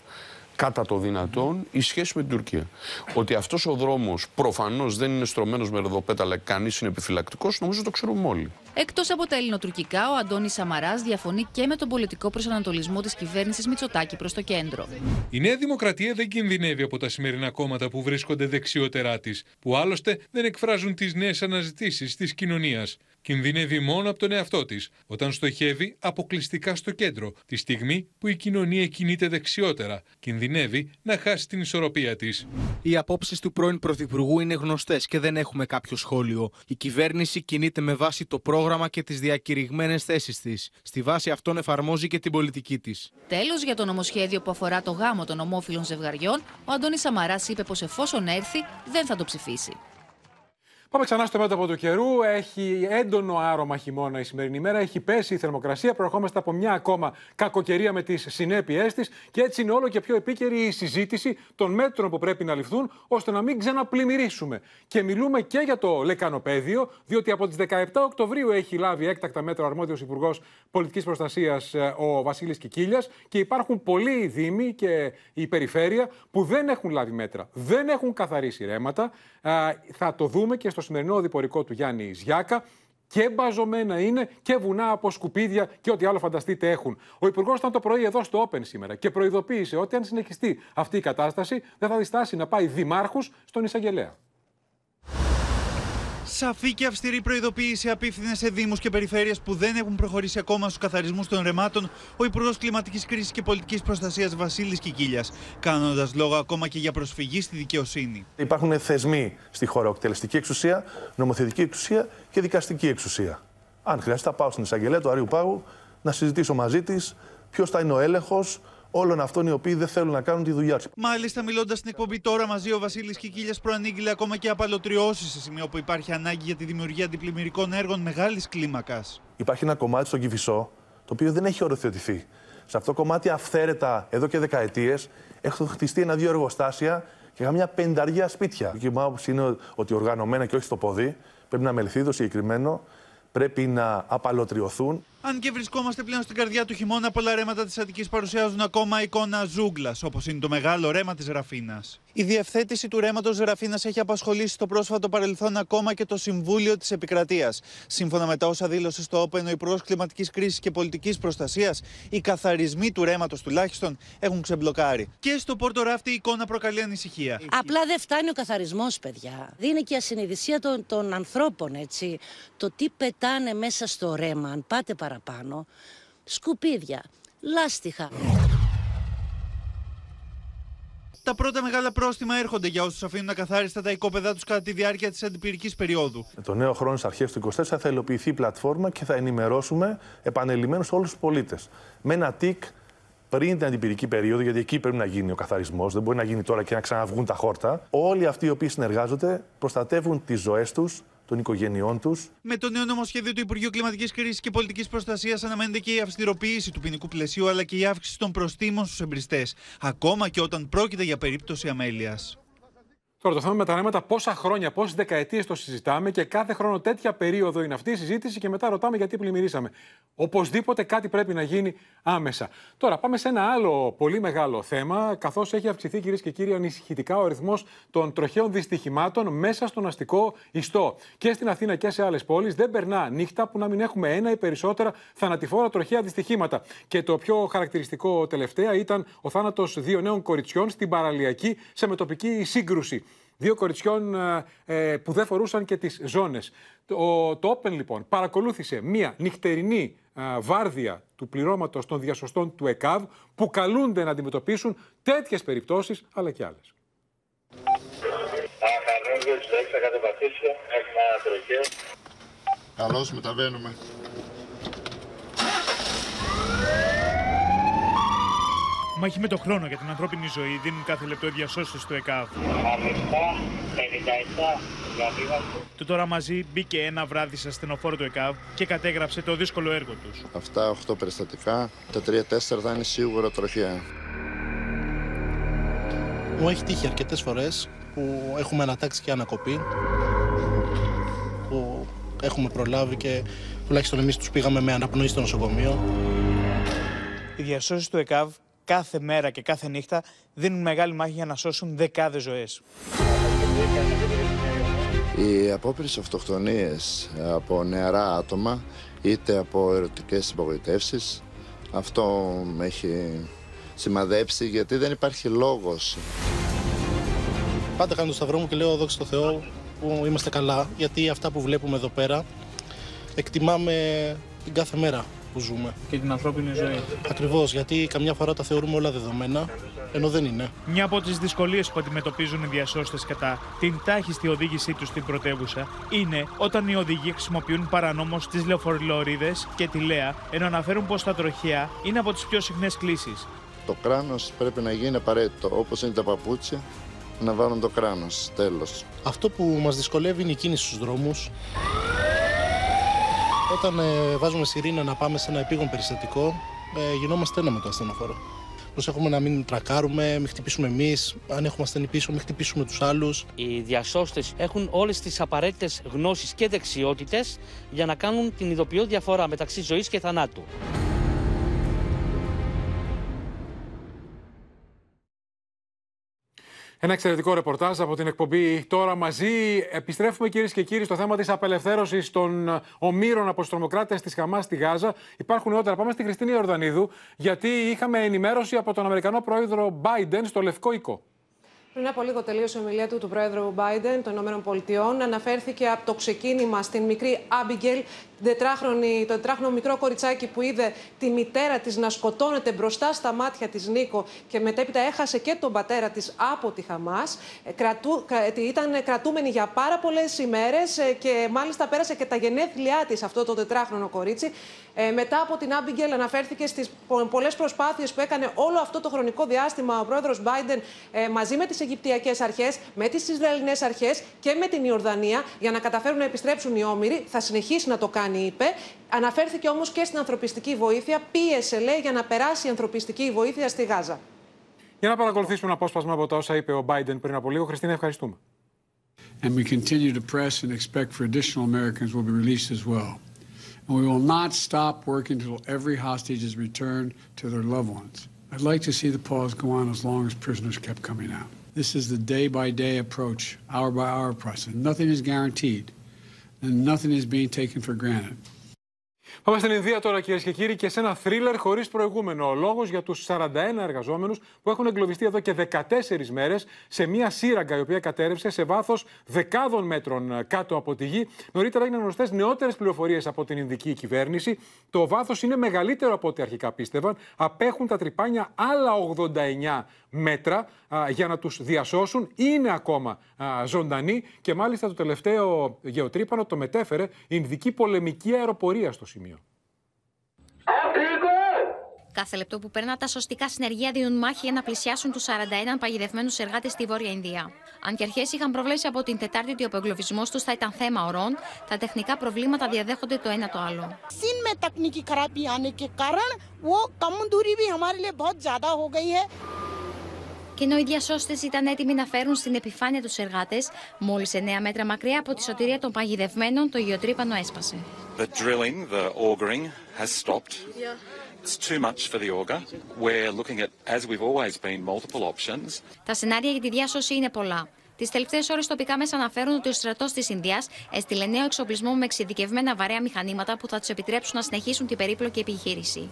κατά το δυνατόν η σχέση με την Τουρκία. Ότι αυτός ο δρόμος προφανώς δεν είναι στρωμένος με ροδοπέταλα, κανείς είναι επιφυλακτικός, νομίζω το ξέρουμε όλοι. Εκτός από τα ελληνοτουρκικά, ο Αντώνης Σαμαράς διαφωνεί και με τον πολιτικό προσανατολισμό της κυβέρνησης Μητσοτάκη προς το κέντρο. Η Νέα Δημοκρατία δεν κινδυνεύει από τα σημερινά κόμματα που βρίσκονται δεξιότερά της, που άλλωστε δεν εκφράζουν τις νέες αναζητήσεις της κοινωνίας. Κινδυνεύει μόνο από τον εαυτό της, όταν στοχεύει αποκλειστικά στο κέντρο, τη στιγμή που η κοινωνία κινείται δεξιότερα. Κινδυνεύει να χάσει την ισορροπία της. Οι απόψεις του πρώην Πρωθυπουργού είναι γνωστές και δεν έχουμε κάποιο σχόλιο. Η κυβέρνηση κινείται με βάση το πρόγραμμα και τις διακηρυγμένες θέσεις της. Στη βάση αυτών εφαρμόζει και την πολιτική της. Τέλος, για το νομοσχέδιο που αφορά το γάμο των ομόφυλων ζευγαριών, ο Αντώνης Σαμαράς είπε πως εφόσον έρθει, δεν θα το ψηφίσει. Πάμε ξανά στο μέτωπο του καιρού. Έχει έντονο άρωμα χειμώνα η σημερινή μέρα. Έχει πέσει η θερμοκρασία. Προερχόμαστε από μια ακόμα κακοκαιρία με τις συνέπειές της. Και έτσι είναι όλο και πιο επίκαιρη η συζήτηση των μέτρων που πρέπει να ληφθούν ώστε να μην ξαναπλημμυρίσουμε. Και μιλούμε και για το λεκανοπέδιο, διότι από τις 17 Οκτωβρίου έχει λάβει έκτακτα μέτρα ο αρμόδιος Υπουργός Πολιτικής Προστασίας ε, ο Βασίλης Κικίλιας. Και υπάρχουν πολλοί δήμοι και η περιφέρεια που δεν έχουν λάβει μέτρα. Δεν έχουν καθαρίσει ρέματα. Θα το δούμε και στο στο σημερινό διπορικό του Γιάννη Ζιάκα και μπαζωμένα είναι και βουνά από σκουπίδια και ό,τι άλλο φανταστείτε έχουν. Ο Υπουργός ήταν το πρωί εδώ στο Open σήμερα και προειδοποίησε ότι αν συνεχιστεί αυτή η κατάσταση δεν θα διστάσει να πάει δημάρχου στον Ισαγγελέα. Σαφή και αυστηρή προειδοποίηση απίφθινε σε Δήμους και περιφέρειες που δεν έχουν προχωρήσει ακόμα στους καθαρισμούς των ρεμάτων ο Υπουργός Κλιματικής Κρίσης και Πολιτικής Προστασίας Βασίλης Κικίλιας, κάνοντας λόγο ακόμα και για προσφυγή στη δικαιοσύνη. Υπάρχουν θεσμοί στη χώρα, εκτελεστική εξουσία, νομοθετική εξουσία και δικαστική εξουσία. Αν χρειάζεται, θα πάω στην εισαγγελέα του Αρίου Πάγου να συζητήσω μαζί της ποιος θα είναι ο έλεγχος όλων αυτών οι οποίοι δεν θέλουν να κάνουν τη δουλειά τους. Μάλιστα, μιλώντας στην εκπομπή τώρα μαζί, ο Βασίλης Κικίλιας προανήγγειλε ακόμα και απαλωτριώσεις σε σημείο που υπάρχει ανάγκη για τη δημιουργία αντιπλημμυρικών έργων μεγάλης κλίμακας. Υπάρχει ένα κομμάτι στον Κυφισό το οποίο δεν έχει οριοθετηθεί. Σε αυτό το κομμάτι αυθαίρετα εδώ και δεκαετίες έχουν χτιστεί ένα-δύο εργοστάσια και μια πενταριά σπίτια. Η μου άποψη είναι ότι οργανωμένα και όχι στο πόδι πρέπει να μεληθεί το συγκεκριμένο, πρέπει να απαλωτριωθούν. Αν και βρισκόμαστε πλέον στην καρδιά του χειμώνα, πολλά ρέματα της Αττικής παρουσιάζουν ακόμα εικόνα ζούγκλας, όπως είναι το μεγάλο ρέμα της Ραφίνας. Η διευθέτηση του ρέματος Ραφίνα έχει απασχολήσει στο πρόσφατο παρελθόν ακόμα και το Συμβούλιο της Επικρατείας. Σύμφωνα με τα όσα δήλωσε στο Open ο Υπουργός Κλιματικής Κρίσης και Πολιτικής Προστασίας, οι καθαρισμοί του ρέματος τουλάχιστον έχουν ξεμπλοκάρει. Και στο Πόρτο Ράφτη η εικόνα προκαλεί ανησυχία. Απλά δεν φτάνει ο καθαρισμός, παιδιά. Δίνει και ασυνειδησία των, των ανθρώπων, έτσι. Το τι πετάνε μέσα στο ρέμα, αν πάτε παραπάνω, σκουπίδια, λάστιχα. Τα πρώτα μεγάλα πρόστιμα έρχονται για όσους αφήνουν ακαθάριστα τα οικόπεδά τους κατά τη διάρκεια της αντιπυρικής περίοδου. Με το νέο χρόνο στις αρχές του 24 θα υλοποιηθεί η πλατφόρμα και θα ενημερώσουμε επανελειμμένω όλους τους πολίτες. Με ένα τικ πριν την αντιπυρική περίοδο, γιατί εκεί πρέπει να γίνει ο καθαρισμός, δεν μπορεί να γίνει τώρα και να ξαναβγούν τα χόρτα. Όλοι αυτοί οι οποίοι συνεργάζονται προστατεύουν τις ζωές τους, των οικογενειών τους. Με το νέο νομοσχέδιο του Υπουργείου Κλιματικής Κρίσης και Πολιτικής Προστασίας αναμένεται και η αυστηροποίηση του ποινικού πλαισίου αλλά και η αύξηση των προστήμων στους εμπριστές, ακόμα και όταν πρόκειται για περίπτωση αμέλειας. Τώρα το θέμα με τα ρέματα, πόσα χρόνια, πόσες δεκαετίες το συζητάμε και κάθε χρόνο τέτοια περίοδο είναι αυτή η συζήτηση και μετά ρωτάμε γιατί πλημμυρίσαμε. Οπωσδήποτε κάτι πρέπει να γίνει άμεσα. Τώρα πάμε σε ένα άλλο πολύ μεγάλο θέμα, καθώς έχει αυξηθεί κυρίες και κύριοι ανησυχητικά ο αριθμός των τροχαίων δυστυχημάτων μέσα στον αστικό ιστό. Και στην Αθήνα και σε άλλες πόλεις δεν περνά νύχτα που να μην έχουμε ένα ή περισσότερα θανατηφόρα τροχαία δυστυχήματα. Και το πιο χαρακτηριστικό τελευταία ήταν ο θάνατος δύο νέων κοριτσιών στην παραλιακή σε μετοπική σύγκρουση. Δύο κοριτσιών ε, ε, που δεν φορούσαν και τις ζώνες. Το, το Open λοιπόν παρακολούθησε μία νυχτερινή ε, βάρδια του πληρώματος των διασωστών του ΕΚΑΒ που καλούνται να αντιμετωπίσουν τέτοιες περιπτώσεις αλλά και άλλες. Καλώς μεταβαίνουμε. Μάχη με το χρόνο για την ανθρώπινη ζωή δίνουν κάθε λεπτό οι διασώστε του ΕΚΑΒ. Το τώρα μαζί μπήκε ένα βράδυ σε ασθενοφόρο του ΕΚΑΒ και κατέγραψε το δύσκολο έργο τους. Αυτά 8 περιστατικά, τα 3-4 θα είναι σίγουρα τροχιά. Μου έχει τύχει αρκετές φορές που έχουμε ανατάξει και ανακοπή. Που έχουμε προλάβει και τουλάχιστον εμείς τους πήγαμε με αναπνοή στο νοσοκομείο. Οι διασώσεις του ΕΚΑΒ κάθε μέρα και κάθε νύχτα δίνουν μεγάλη μάχη για να σώσουν δεκάδες ζωές. Οι απόπειρες αυτοκτονίες από νεαρά άτομα είτε από ερωτικές απογοητεύσεις αυτό με έχει σημαδέψει γιατί δεν υπάρχει λόγος. Πάντα κάνω το σταυρό μου και λέω δόξα τω Θεώ που είμαστε καλά γιατί αυτά που βλέπουμε εδώ πέρα εκτιμάμε την κάθε μέρα που ζούμε. Και την ανθρώπινη ζωή. Ακριβώς, γιατί καμιά φορά τα θεωρούμε όλα δεδομένα, ενώ δεν είναι. Μια από τις δυσκολίες που αντιμετωπίζουν οι διασώστες κατά την τάχιστη οδήγησή τους στην πρωτεύουσα είναι όταν οι οδηγοί χρησιμοποιούν παρανόμως τις λεωφορυλωρίδε και τη Λέα, ενώ αναφέρουν πως τα τροχιά είναι από τις πιο συχνές κλήσεις. Το κράνος πρέπει να γίνει απαραίτητο, όπως είναι τα παπούτσια, να βάλουν το κράνος. Τέλος. Αυτό που μας δυσκολεύει είναι η κίνηση στους δρόμους. Όταν ε, βάζουμε σιρήνα να πάμε σε ένα επίγον περιστατικό, ε, γινόμαστε ένα με το ασθενοφόρο. Προσέχουμε να μην τρακάρουμε, μην χτυπήσουμε εμείς. Αν έχουμε ασθενή πίσω, μην χτυπήσουμε τους άλλους. Οι διασώστες έχουν όλες τις απαραίτητες γνώσεις και δεξιότητες για να κάνουν την ειδοποιώ διαφορά μεταξύ ζωής και θανάτου. Ένα εξαιρετικό ρεπορτάζ από την εκπομπή Τώρα μαζί. Επιστρέφουμε κυρίες και κύριοι στο θέμα της απελευθέρωσης των ομήρων από τους τρομοκράτες της Χαμάς στη Γάζα. Υπάρχουν νεότερα. Πάμε στη Χριστίνη Ιορδανίδου, γιατί είχαμε ενημέρωση από τον Αμερικανό πρόεδρο Biden στο Λευκό Οίκο. Πριν από λίγο τελείωσε η ομιλία του του Πρόεδρου Biden των ΗΠΑ. Αναφέρθηκε από το ξεκίνημα στην μικρή Άμπιγκελ τετράχρονη, το τετράχρονο μικρό κοριτσάκι που είδε τη μητέρα της να σκοτώνεται μπροστά στα μάτια της Νίκο και μετέπειτα έχασε και τον πατέρα της από τη Χαμάς. Ε, κρατού, ε, ήταν κρατούμενη για πάρα πολλές ημέρες ε, και μάλιστα πέρασε και τα γενέθλιά της αυτό το τετράχρονο κορίτσι. Ε, μετά από την Άμπιγκελ αναφέρθηκε στις πολλές προσπάθειες που έκανε όλο αυτό το χρονικό διάστημα ο πρόεδρος Biden ε, μαζί με τις Αιγυπτιακές αρχές, με τις Ισραηλινές αρχές και με την Ιορδανία για να καταφέρουν να επιστρέψουν οι όμοιροι. Θα συνεχίσει να το κάνει είπε. Αναφέρθηκε όμω και στην ανθρωπιστική βοήθεια. Πίεσε, λέει, για να περάσει η ανθρωπιστική βοήθεια στη Γάζα. Για να παρακολουθήσουμε ένα απόσπασμα από τα όσα είπε ο Biden πριν από λίγο. Χριστίνα, ευχαριστούμε. And we continue to press and expect for additional Americans will be released as well. We will not stop working until every hostage is returned to their loved ones. I'd like to see the pause go on as long as prisoners kept coming out. This is the day by day approach, hour by hour process. Nothing is guaranteed, and nothing is being taken for granted. Πάμε στην Ινδία τώρα, κυρίες και κύριοι, και σε ένα θρίλερ χωρίς προηγούμενο. Ο λόγος για τους 41 εργαζόμενους που έχουν εγκλωβιστεί εδώ και 14 μέρες σε μια σύραγγα η οποία κατέρευσε σε βάθος δεκάδων μέτρων κάτω από τη γη. Νωρίτερα έγιναν γνωστές νεότερες πληροφορίες από την Ινδική κυβέρνηση. Το βάθος είναι μεγαλύτερο από ό,τι αρχικά πίστευαν. Απέχουν τα τρυπάνια άλλα 89 μέτρα για να τους διασώσουν. Είναι ακόμα ζωντανοί και μάλιστα το τελευταίο γεωτρύπανο το μετέφερε η Ινδική πολεμική αεροπορία στο σημείο. Κάθε λεπτό που περνά, τα σωστικά συνεργεία δίνουν μάχη για να πλησιάσουν του 41 παγιδευμένου εργάτε στη Βόρεια Ινδία. Αν και αρχέ είχαν προβλέψει από την Τετάρτη ότι ο απεγκλωβισμό του θα ήταν θέμα ορών, τα τεχνικά προβλήματα διαδέχονται το ένα το άλλο. Συν με τεχνική खराबी आने के कारण वो कम दूरी भी हमारे लिए बहुत ज्यादा हो गई है και ενώ οι διασώστες ήταν έτοιμοι να φέρουν στην επιφάνεια τους εργάτες, μόλις 9 μέτρα μακριά από τη σωτηρία των παγιδευμένων, το γεωτρύπανο έσπασε. The drilling, the augering has stopped. It's too much for the auger. We're looking at, as we've always been, multiple options. Τα σενάρια για τη διάσωση είναι πολλά. Τι τελευταίε ώρε τοπικά μέσα αναφέρουν ότι ο στρατό τη Ινδία έστειλε νέο εξοπλισμό με εξειδικευμένα βαρέα μηχανήματα που θα του επιτρέψουν να συνεχίσουν την περίπλοκη επιχείρηση.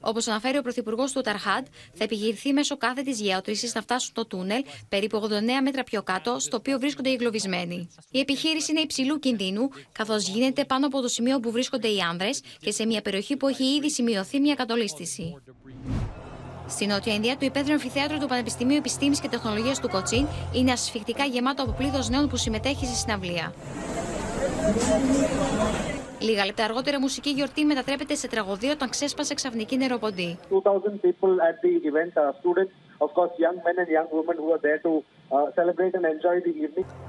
Όπως αναφέρει ο Πρωθυπουργός του Ταρχάντ, θα επιχειρηθεί μέσω κάθε της γεώτρησης να φτάσουν στο τούνελ περίπου 89 μέτρα πιο κάτω, στο οποίο βρίσκονται οι εγκλωβισμένοι. Η επιχείρηση είναι υψηλού κινδύνου, καθώς γίνεται πάνω από το σημείο που βρίσκονται οι άνδρες και σε μια περιοχή που έχει ήδη σημειωθεί μια κατολίσθηση. Στην Νότια Ινδία, το υπέδριο αμφιθέατρο του Πανεπιστημίου Επιστήμης και Τεχνολογίας του Κοτσίν είναι ασφιχτικά γεμάτο από πλήθος νέων που συμμετέχει στη συναυλία. Λίγα λεπτά αργότερα, μουσική γιορτή μετατρέπεται σε τραγωδία όταν ξέσπασε ξαφνική νεροποντή.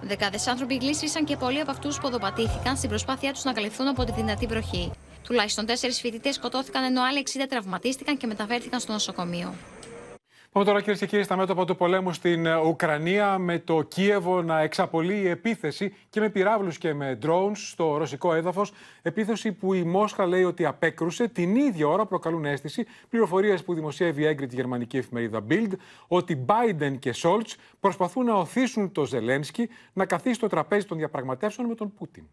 Δεκάδες άνθρωποι γλίστρησαν και πολλοί από αυτούς ποδοπατήθηκαν στην προσπάθειά τους να καλυφθούν από τη δυνατή βροχή. Τουλάχιστον τέσσερις φοιτητές σκοτώθηκαν ενώ άλλοι 60 τραυματίστηκαν και μεταφέρθηκαν στο νοσοκομείο. Πάμε τώρα κυρίες και κύριοι στα μέτωπα του πολέμου στην ε, Ουκρανία με το Κίεβο να εξαπολύει η επίθεση και με πυράβλους και με drones στο ρωσικό έδαφος. Επίθεση που η Μόσχα λέει ότι απέκρουσε την ίδια ώρα προκαλούν αίσθηση πληροφορίες που δημοσιεύει η έγκριτη γερμανική εφημερίδα Bild ότι Biden και Σόλτ προσπαθούν να οθήσουν το Ζελένσκι να καθίσει στο τραπέζι των διαπραγματεύσεων με τον Πούτιν.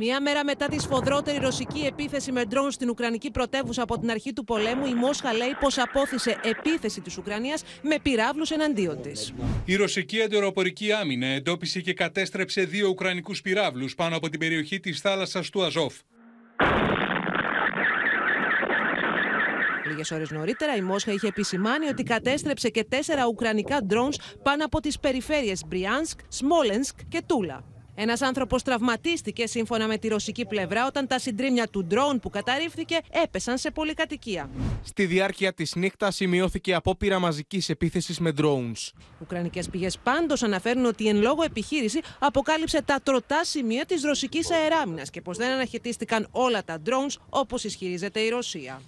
Μία μέρα μετά τη σφοδρότερη ρωσική επίθεση με ντρόν στην Ουκρανική πρωτεύουσα από την αρχή του πολέμου, η Μόσχα λέει πως απόθυσε επίθεση της Ουκρανίας με πυράβλους εναντίον της. Η ρωσική εντεροπορική άμυνα εντόπισε και κατέστρεψε δύο Ουκρανικούς πυράβλους πάνω από την περιοχή της θάλασσας του Αζόφ. Λίγες ώρες νωρίτερα, η Μόσχα είχε επισημάνει ότι κατέστρεψε και τέσσερα ουκρανικά drones πάνω από τις περιφέρειες Μπριάνσκ, Σμόλενσκ και Τούλα. Ένας άνθρωπος τραυματίστηκε σύμφωνα με τη ρωσική πλευρά όταν τα συντρίμια του ντρόουν που καταρρίφθηκε έπεσαν σε πολυκατοικία. Στη διάρκεια της νύχτας σημειώθηκε απόπειρα μαζικής επίθεσης με drones. Ουκρανικές πηγές πάντως αναφέρουν ότι η εν λόγω επιχείρηση αποκάλυψε τα τροτά σημεία της ρωσικής αεράμινας και πως δεν αναχαιτίστηκαν όλα τα drones όπως ισχυρίζεται η Ρωσία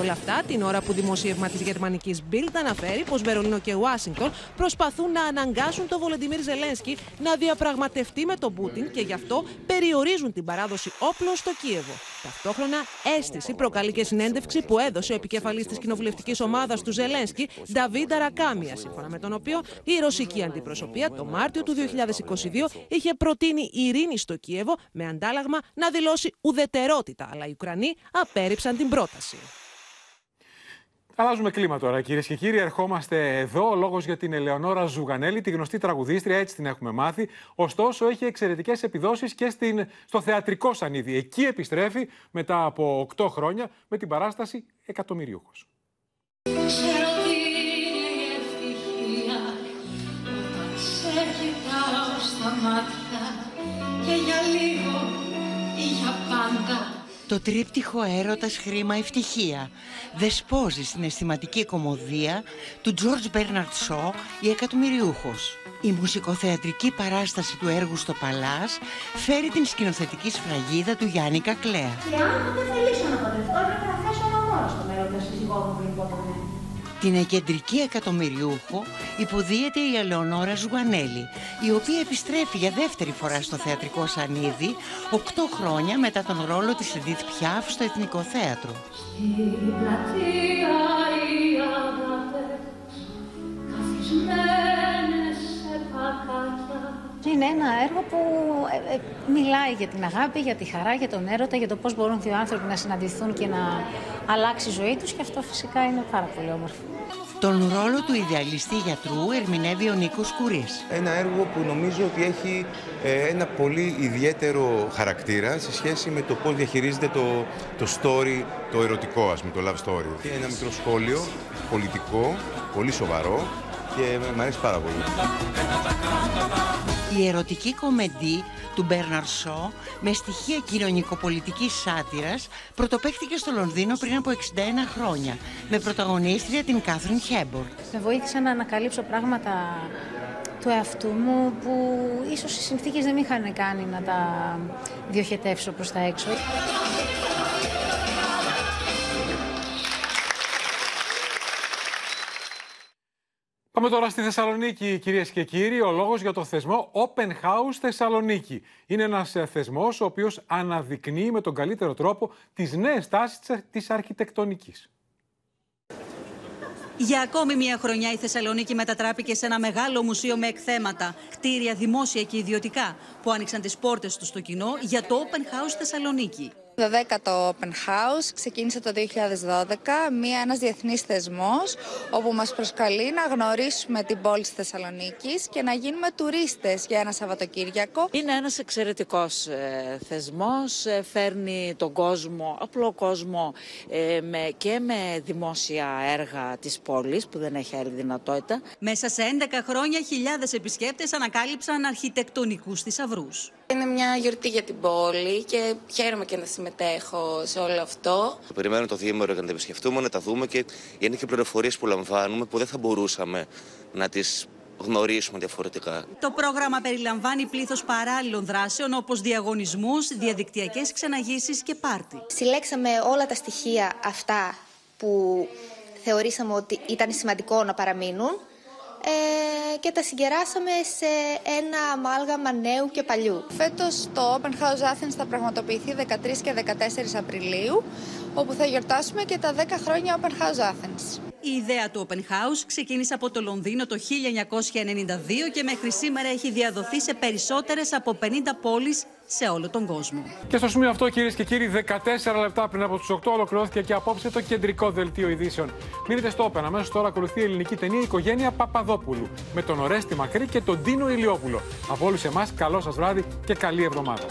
όλα αυτά, την ώρα που δημοσίευμα της γερμανικής Bild αναφέρει πως Βερολίνο και Ουάσιγκτον προσπαθούν να αναγκάσουν τον Βολεντιμίρ Ζελένσκι να διαπραγματευτεί με τον Πούτιν και γι' αυτό περιορίζουν την παράδοση όπλων στο Κίεβο. Ταυτόχρονα, αίσθηση προκαλεί και συνέντευξη που έδωσε ο επικεφαλής της κοινοβουλευτικής ομάδας του Ζελένσκι, Νταβίντα Ρακάμια, σύμφωνα με τον οποίο η ρωσική αντιπροσωπεία το Μάρτιο του 2022 είχε προτείνει ειρήνη στο Κίεβο με αντάλλαγμα να δηλώσει ουδετερότητα, αλλά οι Ουκρανοί απέρριψαν την πρόταση. Αλλάζουμε κλίμα τώρα, κυρίες και κύριοι. Ερχόμαστε εδώ. Ο λόγος για την Ελεονόρα Ζουγανέλη, τη γνωστή τραγουδίστρια, έτσι την έχουμε μάθει. Ωστόσο, έχει εξαιρετικές επιδόσεις και στην, στο θεατρικό σανίδι. Εκεί επιστρέφει μετά από 8 χρόνια με την παράσταση Εκατομμυρίουχος. και για λίγο ή για πάντα το τρίπτυχο έρωτας χρήμα ευτυχία δεσπόζεις στην αισθηματική κομμωδία του George Bernard Shaw «Η Εκατομμυριούχος». Η μουσικοθεατρική παράσταση του έργου στο Παλάς φέρει την σκηνοθετική σφραγίδα του Γιάννη Κακλέα. Και αν δεν θελήσω να παντρευτώ, έπρεπε να θέσω ένα μόνος στον έρωτα σύζυγό μου πριν πω την εκεντρική εκατομμυριούχο υποδίεται η Ελεονόρα Ζουγανέλη, η οποία επιστρέφει για δεύτερη φορά στο θεατρικό σανίδι, οκτώ χρόνια μετά τον ρόλο της Εδίθ Πιάφ στο Εθνικό Θέατρο. Είναι ένα έργο που ε, ε, μιλάει για την αγάπη, για τη χαρά, για τον έρωτα, για το πώς μπορούν δύο άνθρωποι να συναντηθούν και να αλλάξει η ζωή τους και αυτό φυσικά είναι πάρα πολύ όμορφο. Τον ρόλο του ιδεαλιστή γιατρού ερμηνεύει ο Νίκος Κουρής. Ένα έργο που νομίζω ότι έχει ε, ένα πολύ ιδιαίτερο χαρακτήρα σε σχέση με το πώς διαχειρίζεται το, το story, το ερωτικό ας πούμε, το love story. Είναι ένα μικρό σχόλιο, πολιτικό, πολύ σοβαρό και μου αρέσει πάρα πολύ. Η ερωτική κομμεντή του Μπέρναρ Σό με στοιχεία κοινωνικοπολιτικής σάτυρας πρωτοπαίχτηκε στο Λονδίνο πριν από 61 χρόνια με πρωταγωνίστρια την Κάθριν Χέμπορ. Με βοήθησε να ανακαλύψω πράγματα του εαυτού μου που ίσως οι συνθήκες δεν με είχαν κάνει να τα διοχετεύσω προς τα έξω. Πάμε τώρα στη Θεσσαλονίκη, κυρίες και κύριοι. Ο λόγος για το θεσμό Open House Θεσσαλονίκη. Είναι ένας ε, θεσμός ο οποίος αναδεικνύει με τον καλύτερο τρόπο τις νέες τάσεις της αρχιτεκτονικής. Για ακόμη μια χρονιά η Θεσσαλονίκη μετατράπηκε σε ένα μεγάλο μουσείο με εκθέματα, κτίρια δημόσια και ιδιωτικά, που άνοιξαν τις πόρτες τους στο κοινό για το Open House Θεσσαλονίκη. Το 10ο Open House ξεκίνησε το 2012, μία, ένας διεθνής θεσμός όπου μας προσκαλεί να γνωρίσουμε την πόλη της Θεσσαλονίκης και να γίνουμε τουρίστες για ένα Σαββατοκύριακο. Είναι ένας εξαιρετικός ε, θεσμός, ε, φέρνει τον κόσμο, απλό κόσμο ε, με, και με δημόσια έργα της πόλης που δεν έχει άλλη δυνατότητα. Μέσα σε 11 χρόνια χιλιάδες επισκέπτες ανακάλυψαν αρχιτεκτονικούς θησαυρούς. Είναι μια γιορτή για την πόλη και χαίρομαι και να συμμετέχω σε όλο αυτό. Περιμένουμε το διήμερο για να τα επισκεφτούμε, να τα δούμε και είναι και πληροφορίες που λαμβάνουμε που δεν θα μπορούσαμε να τις γνωρίσουμε διαφορετικά. Το πρόγραμμα περιλαμβάνει πλήθος παράλληλων δράσεων όπως διαγωνισμούς, διαδικτυακές ξεναγήσει και πάρτι. Συλλέξαμε όλα τα στοιχεία αυτά που θεωρήσαμε ότι ήταν σημαντικό να παραμείνουν ε, και τα συγκεράσαμε σε ένα αμάλγαμα νέου και παλιού. Φέτος το Open House Athens θα πραγματοποιηθεί 13 και 14 Απριλίου, όπου θα γιορτάσουμε και τα 10 χρόνια Open House Athens. Η ιδέα του Open House ξεκίνησε από το Λονδίνο το 1992 και μέχρι σήμερα έχει διαδοθεί σε περισσότερες από 50 πόλεις σε όλο τον κόσμο. Και στο σημείο αυτό, κυρίες και κύριοι, 14 λεπτά πριν από του 8 ολοκληρώθηκε και απόψε το κεντρικό δελτίο ειδήσεων. Μείνετε στο Open. Αμέσως τώρα ακολουθεί η ελληνική ταινία Οικογένεια Παπαδόπουλου με τον Ορέστη Μακρύ και τον Τίνο Ηλιόπουλο. Από όλους εμάς, καλό σας βράδυ και καλή εβδομάδα.